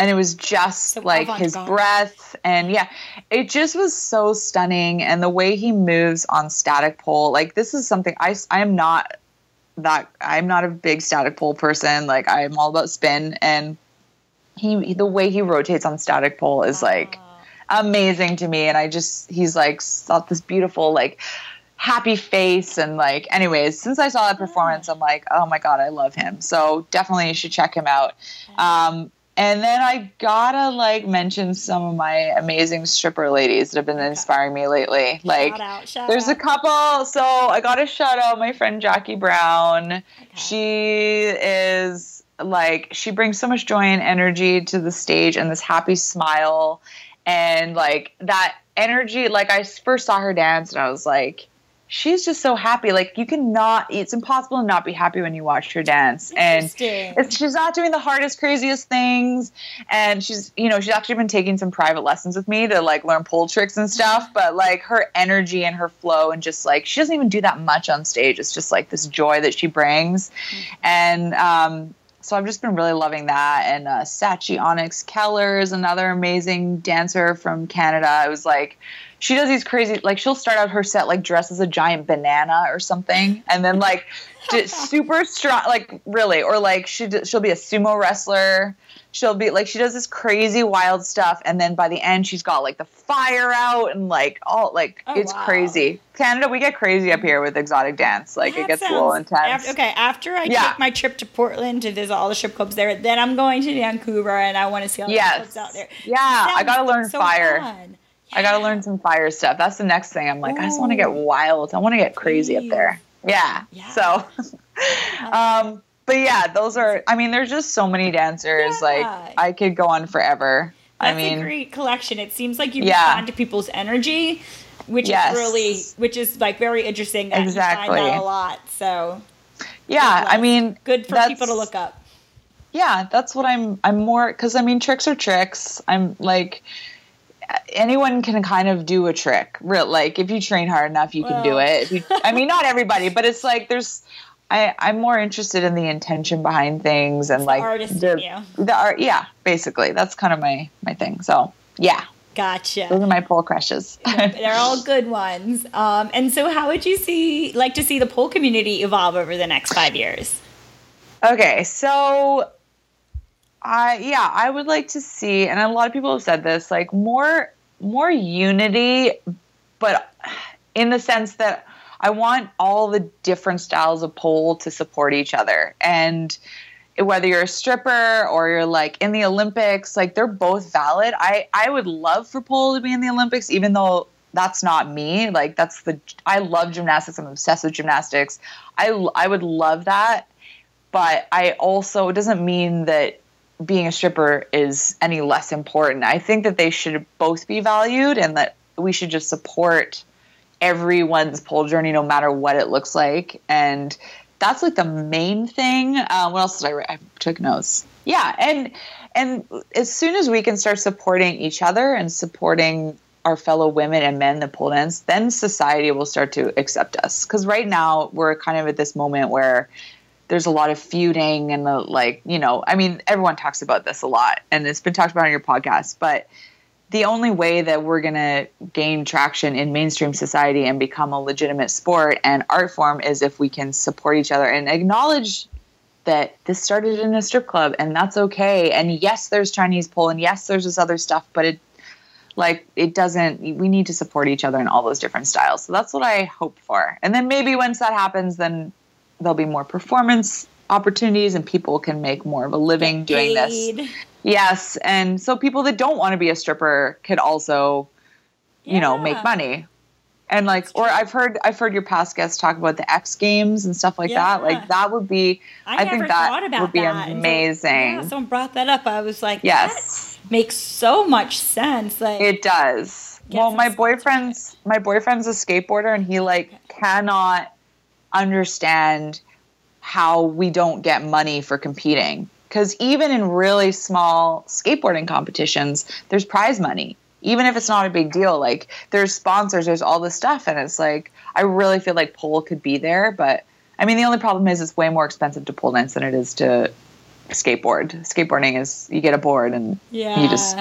and it was just So like his avant-garde. breath and yeah it just was so stunning and the way he moves on static pole like this is something i i am not that i'm not a big static pole person like i'm all about spin and he the way he rotates on static pole is like amazing to me. And i just he's like got this beautiful like happy face. And like anyways since i saw that performance i'm like oh my god i love him. So definitely you should check him out. Um and then I gotta like mention some of my amazing stripper ladies that have been inspiring me lately. Like shout out, shout there's a couple. So I got to shout out my friend Jackie Brown. She is like she brings so much joy and energy to the stage and this happy smile. and like that energy. Like I first saw her dance, and I was like, she's just so happy. Like you cannot. It's impossible to not be happy when you watch her dance, and it's, she's not doing the hardest, craziest things. And she's, you know, she's actually been taking some private lessons with me to like learn pole tricks and stuff. But like her energy and her flow, and just like she doesn't even do that much on stage. It's just like this joy that she brings. And um, so I've just been really loving that. And uh, Sachi Onyx Keller is another amazing dancer from Canada. It was like, she does these crazy like she'll start out her set like dressed as a giant banana or something and then like super strong like really or like she she'll be a sumo wrestler she'll be like she does this crazy wild stuff and then by the end she's got like the fire out and like all like Oh, it's wow. crazy canada we get crazy up here with exotic dance like That it gets a little intense af- okay, after I Yeah. take my trip to Portland to visit all the strip clubs there, then I'm going to Vancouver and I want to see all the Yes. strip clubs out there. Yeah, I gotta learn so fire. fun. I gotta learn some fire stuff. That's the next thing. I'm like, I just want to get wild. I want to get crazy up there. Yeah. Yeah. So, um, but yeah, those are. I mean, there's just so many dancers. Yeah. Like, I could go on forever. That's I mean, a great collection. It seems like you Yeah. respond to people's energy, which Yes. is really, which is like very interesting. That You Exactly. find that a lot. So yeah. I mean, good for people to look up. yeah that's what i'm i'm more because i mean tricks are tricks i'm like anyone can kind of do a trick real like if you train hard enough you can do it you, i mean not everybody but it's like there's I, I'm more interested in the intention behind things and the like artist the, the art. Yeah, basically, that's kind of my my thing. So yeah, Gotcha. those are my pole crushes. They're all good ones. Um, and so, how would you see like to see the pole community evolve over the next five years? Okay, so I yeah, I would like to see, and a lot of people have said this, like more more unity, but in the sense that I want all the different styles of pole to support each other, and whether you're a stripper or you're like in the Olympics, like they're both valid. I I would love for pole to be in the Olympics, even though that's not me. Like that's the I love gymnastics. I'm obsessed with gymnastics. I I would love that but I also it doesn't mean that being a stripper is any less important. I think that they should both be valued and that we should just support everyone's pole journey no matter what it looks like and that's like the main thing. Um, what else did I write? I took notes. Yeah, and and as soon as we can start supporting each other and supporting our fellow women and men that pole dance, then society will start to accept us. Because right now we're kind of at this moment where there's a lot of feuding and the like you know i mean everyone talks about this a lot and it's been talked about on your podcast but the only way that we're going to gain traction in mainstream society and become a legitimate sport and art form is if we can support each other and acknowledge that this started in a strip club and that's okay. And yes there's chinese pole and yes there's this other stuff but it like it doesn't we need to support each other in all those different styles. So that's what i hope for. And then maybe once that happens then there'll be more performance opportunities and people can make more of a living doing this. Yes and so people that don't want to be a stripper could also you know make money and like or i've heard i've heard your past guests talk about the x games and stuff like that like that would be I, I think that would be that amazing. yeah, someone brought that up. I was like, yes that makes so much sense. Like, It does. Well, my boyfriend's my boyfriend's a skateboarder, and he like cannot understand how we don't get money for competing. Because even in really small skateboarding competitions, there's prize money. Even if it's not a big deal, like there's sponsors, there's all this stuff, and it's like I really feel like pole could be there, but I mean the only problem is it's way more expensive to pole dance than it is to skateboard. Skateboarding is you get a board and yeah. you just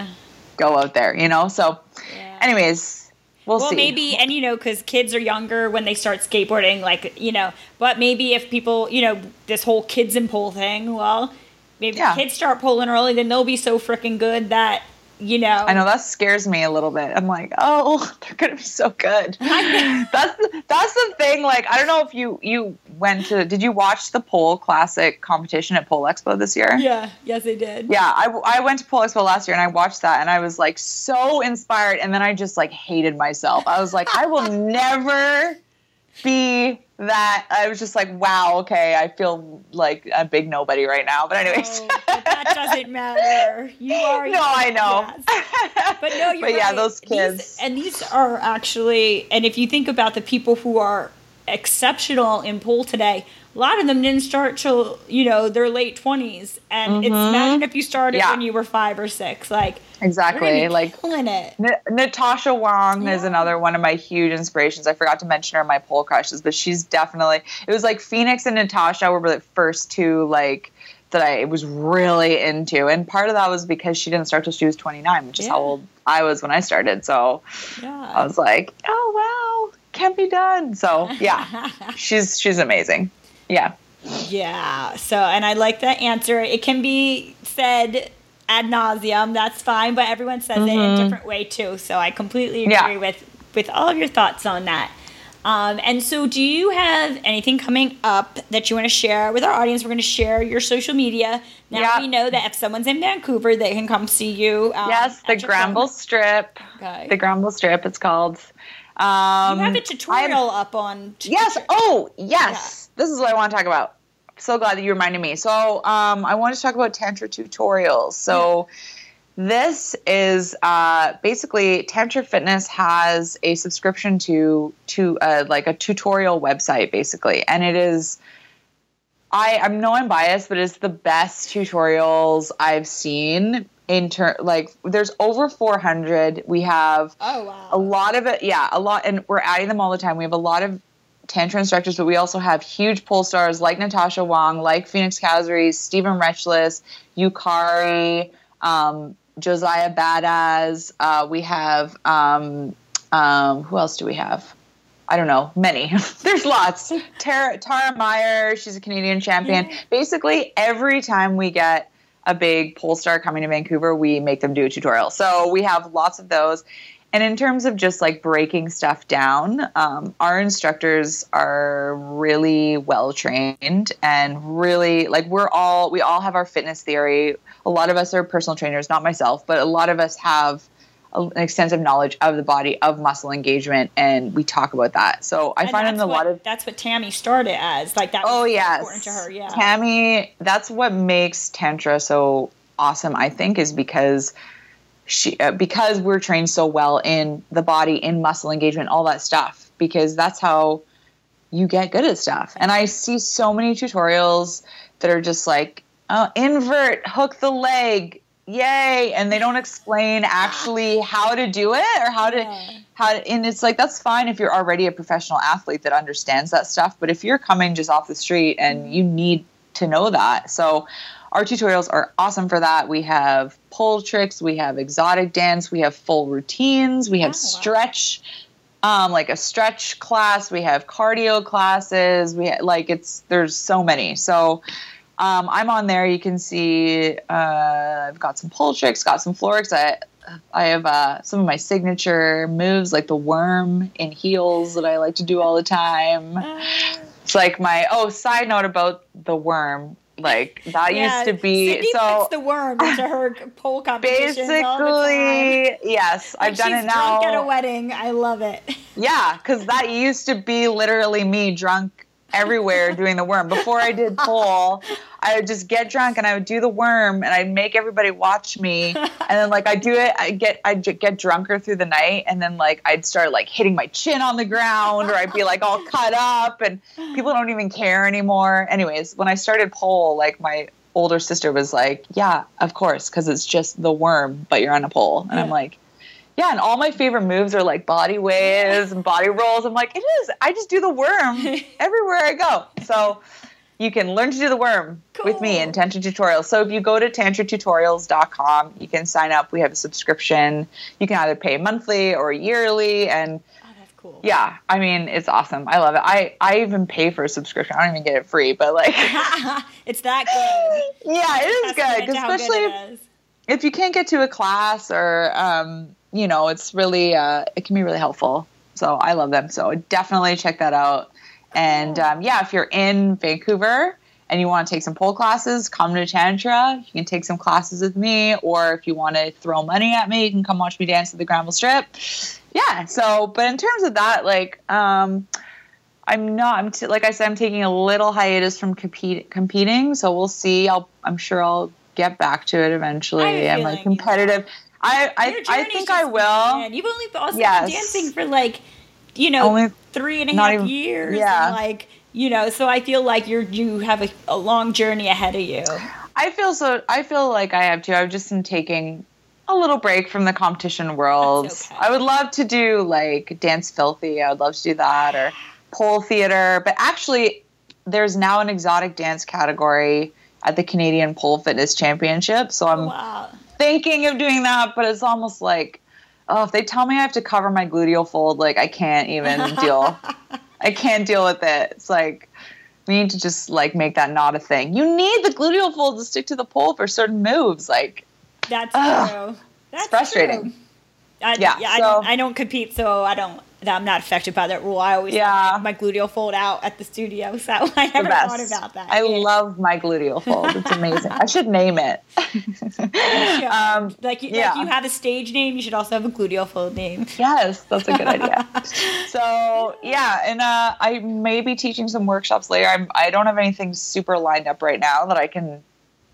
go out there, you know. So, yeah. anyways, we'll, well, see. maybe, and you know, because kids are younger when they start skateboarding, like you know. But maybe if people, you know, this whole kids and pole thing, well, maybe Yeah. kids start pulling early, then they'll be so freaking good that you know. I know that scares me a little bit. I'm like, oh, they're gonna be so good. that's the, that's the thing. Like, I don't know if you you went to. Did you watch the pole classic competition at Pole Expo this year? Yeah. Yes, they did. Yeah, I, I went to Pole Expo last year and I watched that and I was like so inspired and then I just like hated myself. I was like, I will never be that I was just like, wow, okay, I feel like a big nobody right now. But anyways. Oh, but that doesn't matter. You are. no, I know. Yes. But no, you're But yeah, right. those These- kids. and these are actually, and if you think about the people who are exceptional in pool today, a lot of them didn't start till you know their late twenties. And it's imagine if you started Mm-hmm. Yeah. when you were five or six, like exactly. Like killing it. N- Natasha Wong is another one of my huge inspirations. I forgot to mention her in my pole crushes, but she's definitely. It was like Phoenix and Natasha were the first two like that I was really into, and part of that was because she didn't start till she was 29, which is how old I was when I started. So I was like, oh wow, can't be done. So yeah, she's she's amazing. Yeah. Yeah. So, and I like that answer. It can be said ad nauseum. That's fine, but everyone says it in a different way too. So I completely agree Mm-hmm. Yeah. with with all of your thoughts on that. Um, and so, do you have anything coming up that you want to share with our audience? We're going to share your social media. Now Yeah. we know that if someone's in Vancouver, they can come see you. Um, yes, the Granville club. Strip. Okay. The Granville Strip. It's called. Um, You have a tutorial up on. Yes. Oh, yes. This is what I want to talk about. So glad that you reminded me. So, um, I want to talk about Tantra tutorials. So, this is uh, basically Tantra Fitness has a subscription to to uh, like a tutorial website, basically, and it is. I I know I'm biased, but it's the best tutorials I've seen. In turn, like there's over 400. We have Oh wow. a lot of it yeah a lot and we're adding them all the time we have a lot of tantra instructors but we also have huge pole stars like natasha wang like phoenix Kazree, steven retchless yukari um, josiah badaz uh, we have um, um, who else do we have I don't know, many. There's lots. Tara, Tara Meyer, she's a Canadian champion. Basically, every time we get a big pole star coming to Vancouver, we make them do a tutorial. So we have lots of those. And in terms of just like breaking stuff down, um, our instructors are really well trained and really like we're all we all have our fitness theory. A lot of us are personal trainers, not myself, but a lot of us have an extensive knowledge of the body, of muscle engagement, and we talk about that. So I And find in a lot of that's what Tammy started as. Like that. Oh yes, important to her. Yeah. Tammy. That's what makes tantra so awesome. I think is because she uh, because we're trained so well in the body, in muscle engagement, all that stuff. Because that's how you get good at stuff. And I see so many tutorials that are just like, oh, invert, hook the leg, yay, and they don't explain actually how to do it or how to Yeah. how to, and it's like that's fine if you're already a professional athlete that understands that stuff, but if you're coming just off the street and you need to know that. So our tutorials are awesome for that. We have pole tricks, we have exotic dance, we have full routines, we have Oh, wow. stretch um, like a stretch class. We have cardio classes. We ha- like it's there's so many. So um, I'm on there. You can see uh, I've got some pole tricks, got some floor tricks. I I have uh, some of my signature moves like the worm in heels that I like to do all the time. It's like my oh side note about the worm. Like that Yeah, used to be Sydney so puts the worm into her pole competitions all the time. basically yes Like I've done it now. drunk at a wedding. I love it. Yeah, because that used to be literally me drunk everywhere doing the worm. Before I did pole, I would just get drunk and I would do the worm and I'd make everybody watch me. And then like I do it, I get I get drunker through the night and then like I'd start like hitting my chin on the ground or I'd be like all cut up and people don't even care anymore. Anyways, when I started pole, like my older sister was like, "Yeah, of course, because it's just the worm, but you're on a pole." And I'm like. Yeah, and all my favorite moves are like body waves and body rolls. I'm like, it is. I just do the worm everywhere I go. So you can learn to do the worm with me in Tantra Tutorials. So if you go to tantratutorials.com, you can sign up. We have a subscription. You can either pay monthly or yearly. And Oh, that's cool. yeah, I mean, it's awesome. I love it. I, I even pay for a subscription. I don't even get it free, but like, it's that good. yeah, it is good. How good Especially it is. if you can't get to a class or um, you know it's really uh, it can be really helpful so i love them so definitely check that out and um, yeah if you're in vancouver and you want to take some pole classes come to tantra you can take some classes with me or if you want to throw money at me you can come watch me dance at the granville strip yeah so but in terms of that like um, I'm not. I'm t- like I said, I'm taking a little hiatus from compete- competing, so we'll see. I'll. I'm sure I'll get back to it eventually. I have a I'm like competitive. I I, I think I will. began. You've only also Yes. been dancing for like, you know, Only three and a half even- years. yeah. And like, you know, so I feel like you're you have a, a long journey ahead of you. I feel so. I feel like I have too. I've just been taking a little break from the competition world. Okay. I would love to do like dance filthy. I would love to do that or pole theater. But actually, there's now an exotic dance category at the Canadian Pole Fitness Championship. So I'm oh, Wow. Thinking of doing that, but it's almost like, oh, if they tell me I have to cover my gluteal fold, like I can't even deal. I can't deal with it. It's like we need to just like make that not a thing. You need the gluteal fold to stick to the pole for certain moves. Like That's Ugh. true. That's frustrating. true. I, Yeah, yeah, I, don't, I don't compete, so I don't. I'm not affected by that rule. I always Yeah. have my, my gluteal fold out at the studio, so I never thought about that. I Yeah. love my gluteal fold. It's amazing. I should name it. Um, like, you, yeah. like you have a stage name, you should also have a gluteal fold name. Yes, that's a good idea. so yeah, and uh, I may be teaching some workshops later. I'm, I don't have anything super lined up right now that I can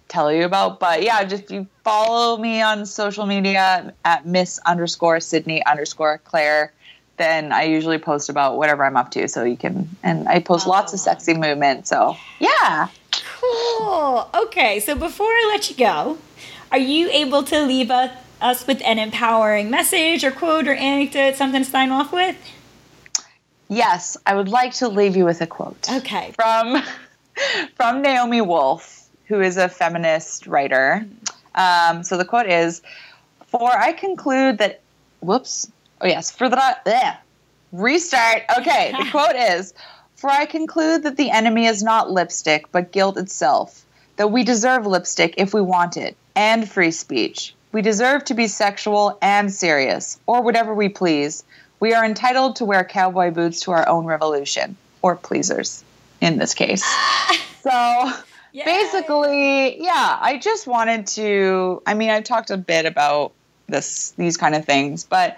tell you about, but yeah, just you follow me on social media at Miss underscore Sydney underscore Claire. Then I usually post about whatever I'm up to, so you can. And I post lots of sexy movement. So yeah, Cool. Okay, so before I let you go, are you able to leave us, us with an empowering message or quote or anecdote, something to sign off with? yes, I would like to leave you with a quote. Okay. from from Naomi Wolf, who is a feminist writer. Um, so the quote is, "For I conclude that, whoops, oh yes, for that, bleh. restart. Okay, the quote is, "For I conclude that the enemy is not lipstick, but guilt itself. That we deserve lipstick if we want it, and free speech. We deserve to be sexual and serious, or whatever we please. We are entitled to wear cowboy boots to our own revolution, or pleasers, in this case." So Yay. basically, yeah, I just wanted to. I mean, I've talked a bit about this, these kind of things, but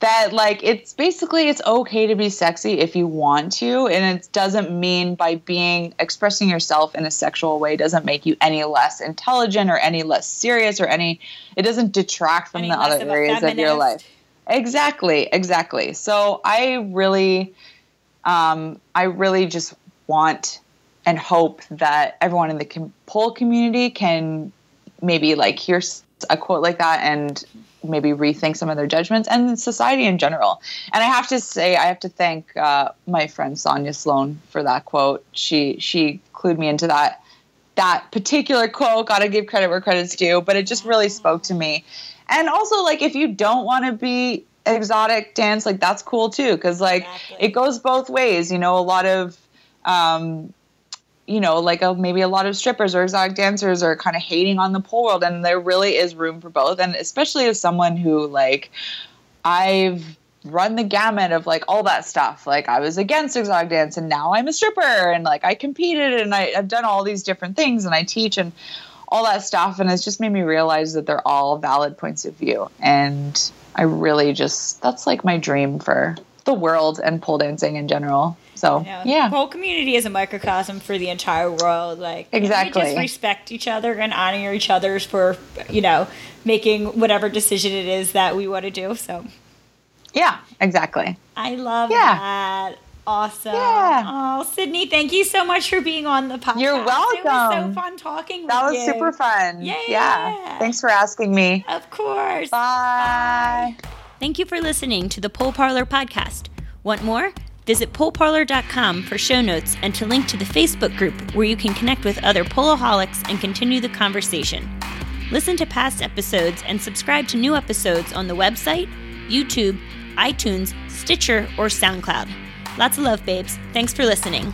that like it's basically it's okay to be sexy if you want to, and it doesn't mean by being expressing yourself in a sexual way doesn't make you any less intelligent or any less serious or any. It doesn't detract from Any the other of areas of your life. Exactly, exactly. So I really, um, I really just want and hope that everyone in the com- pole community can maybe like hear a quote like that and maybe rethink some of their judgments and society in general. And I have to say, I have to thank uh, my friend Sonia Sloan for that quote. She she clued me into that that particular quote. Got to give credit where credit's due, but it just really spoke to me. And also, like, if you don't want to be exotic dance, like that's cool too, because like Exactly. it goes both ways. You know, a lot of um, you know, like a, maybe a lot of strippers or exotic dancers are kind of hating on the pole world, and there really is room for both. And especially as someone who like I've run the gamut of like all that stuff. Like I was against exotic dance, and now I'm a stripper, and like I competed, and I, I've done all these different things, and I teach and all that stuff, and it's just made me realize that they're all valid points of view, and I really just that's like my dream for the world and pole dancing in general. So know, yeah. The whole community is a microcosm for the entire world. Like Exactly. We just respect each other and honor each other's for you know making whatever decision it is that we want to do. So Yeah, exactly. I love Yeah. that. Awesome. Yeah. Oh, Sydney, thank you so much for being on the podcast. You're welcome. It was so fun talking That was you. super fun. Yeah. Yeah. Thanks for asking me. Of course. Bye. Thank you for listening to the Pole Parlour podcast. Want more? Visit poleparlour.com for show notes and to link to the Facebook group where you can connect with other poloholics and continue the conversation. Listen to past episodes and subscribe to new episodes on the website, YouTube, iTunes, Stitcher, or SoundCloud. Lots of love, babes. Thanks for listening.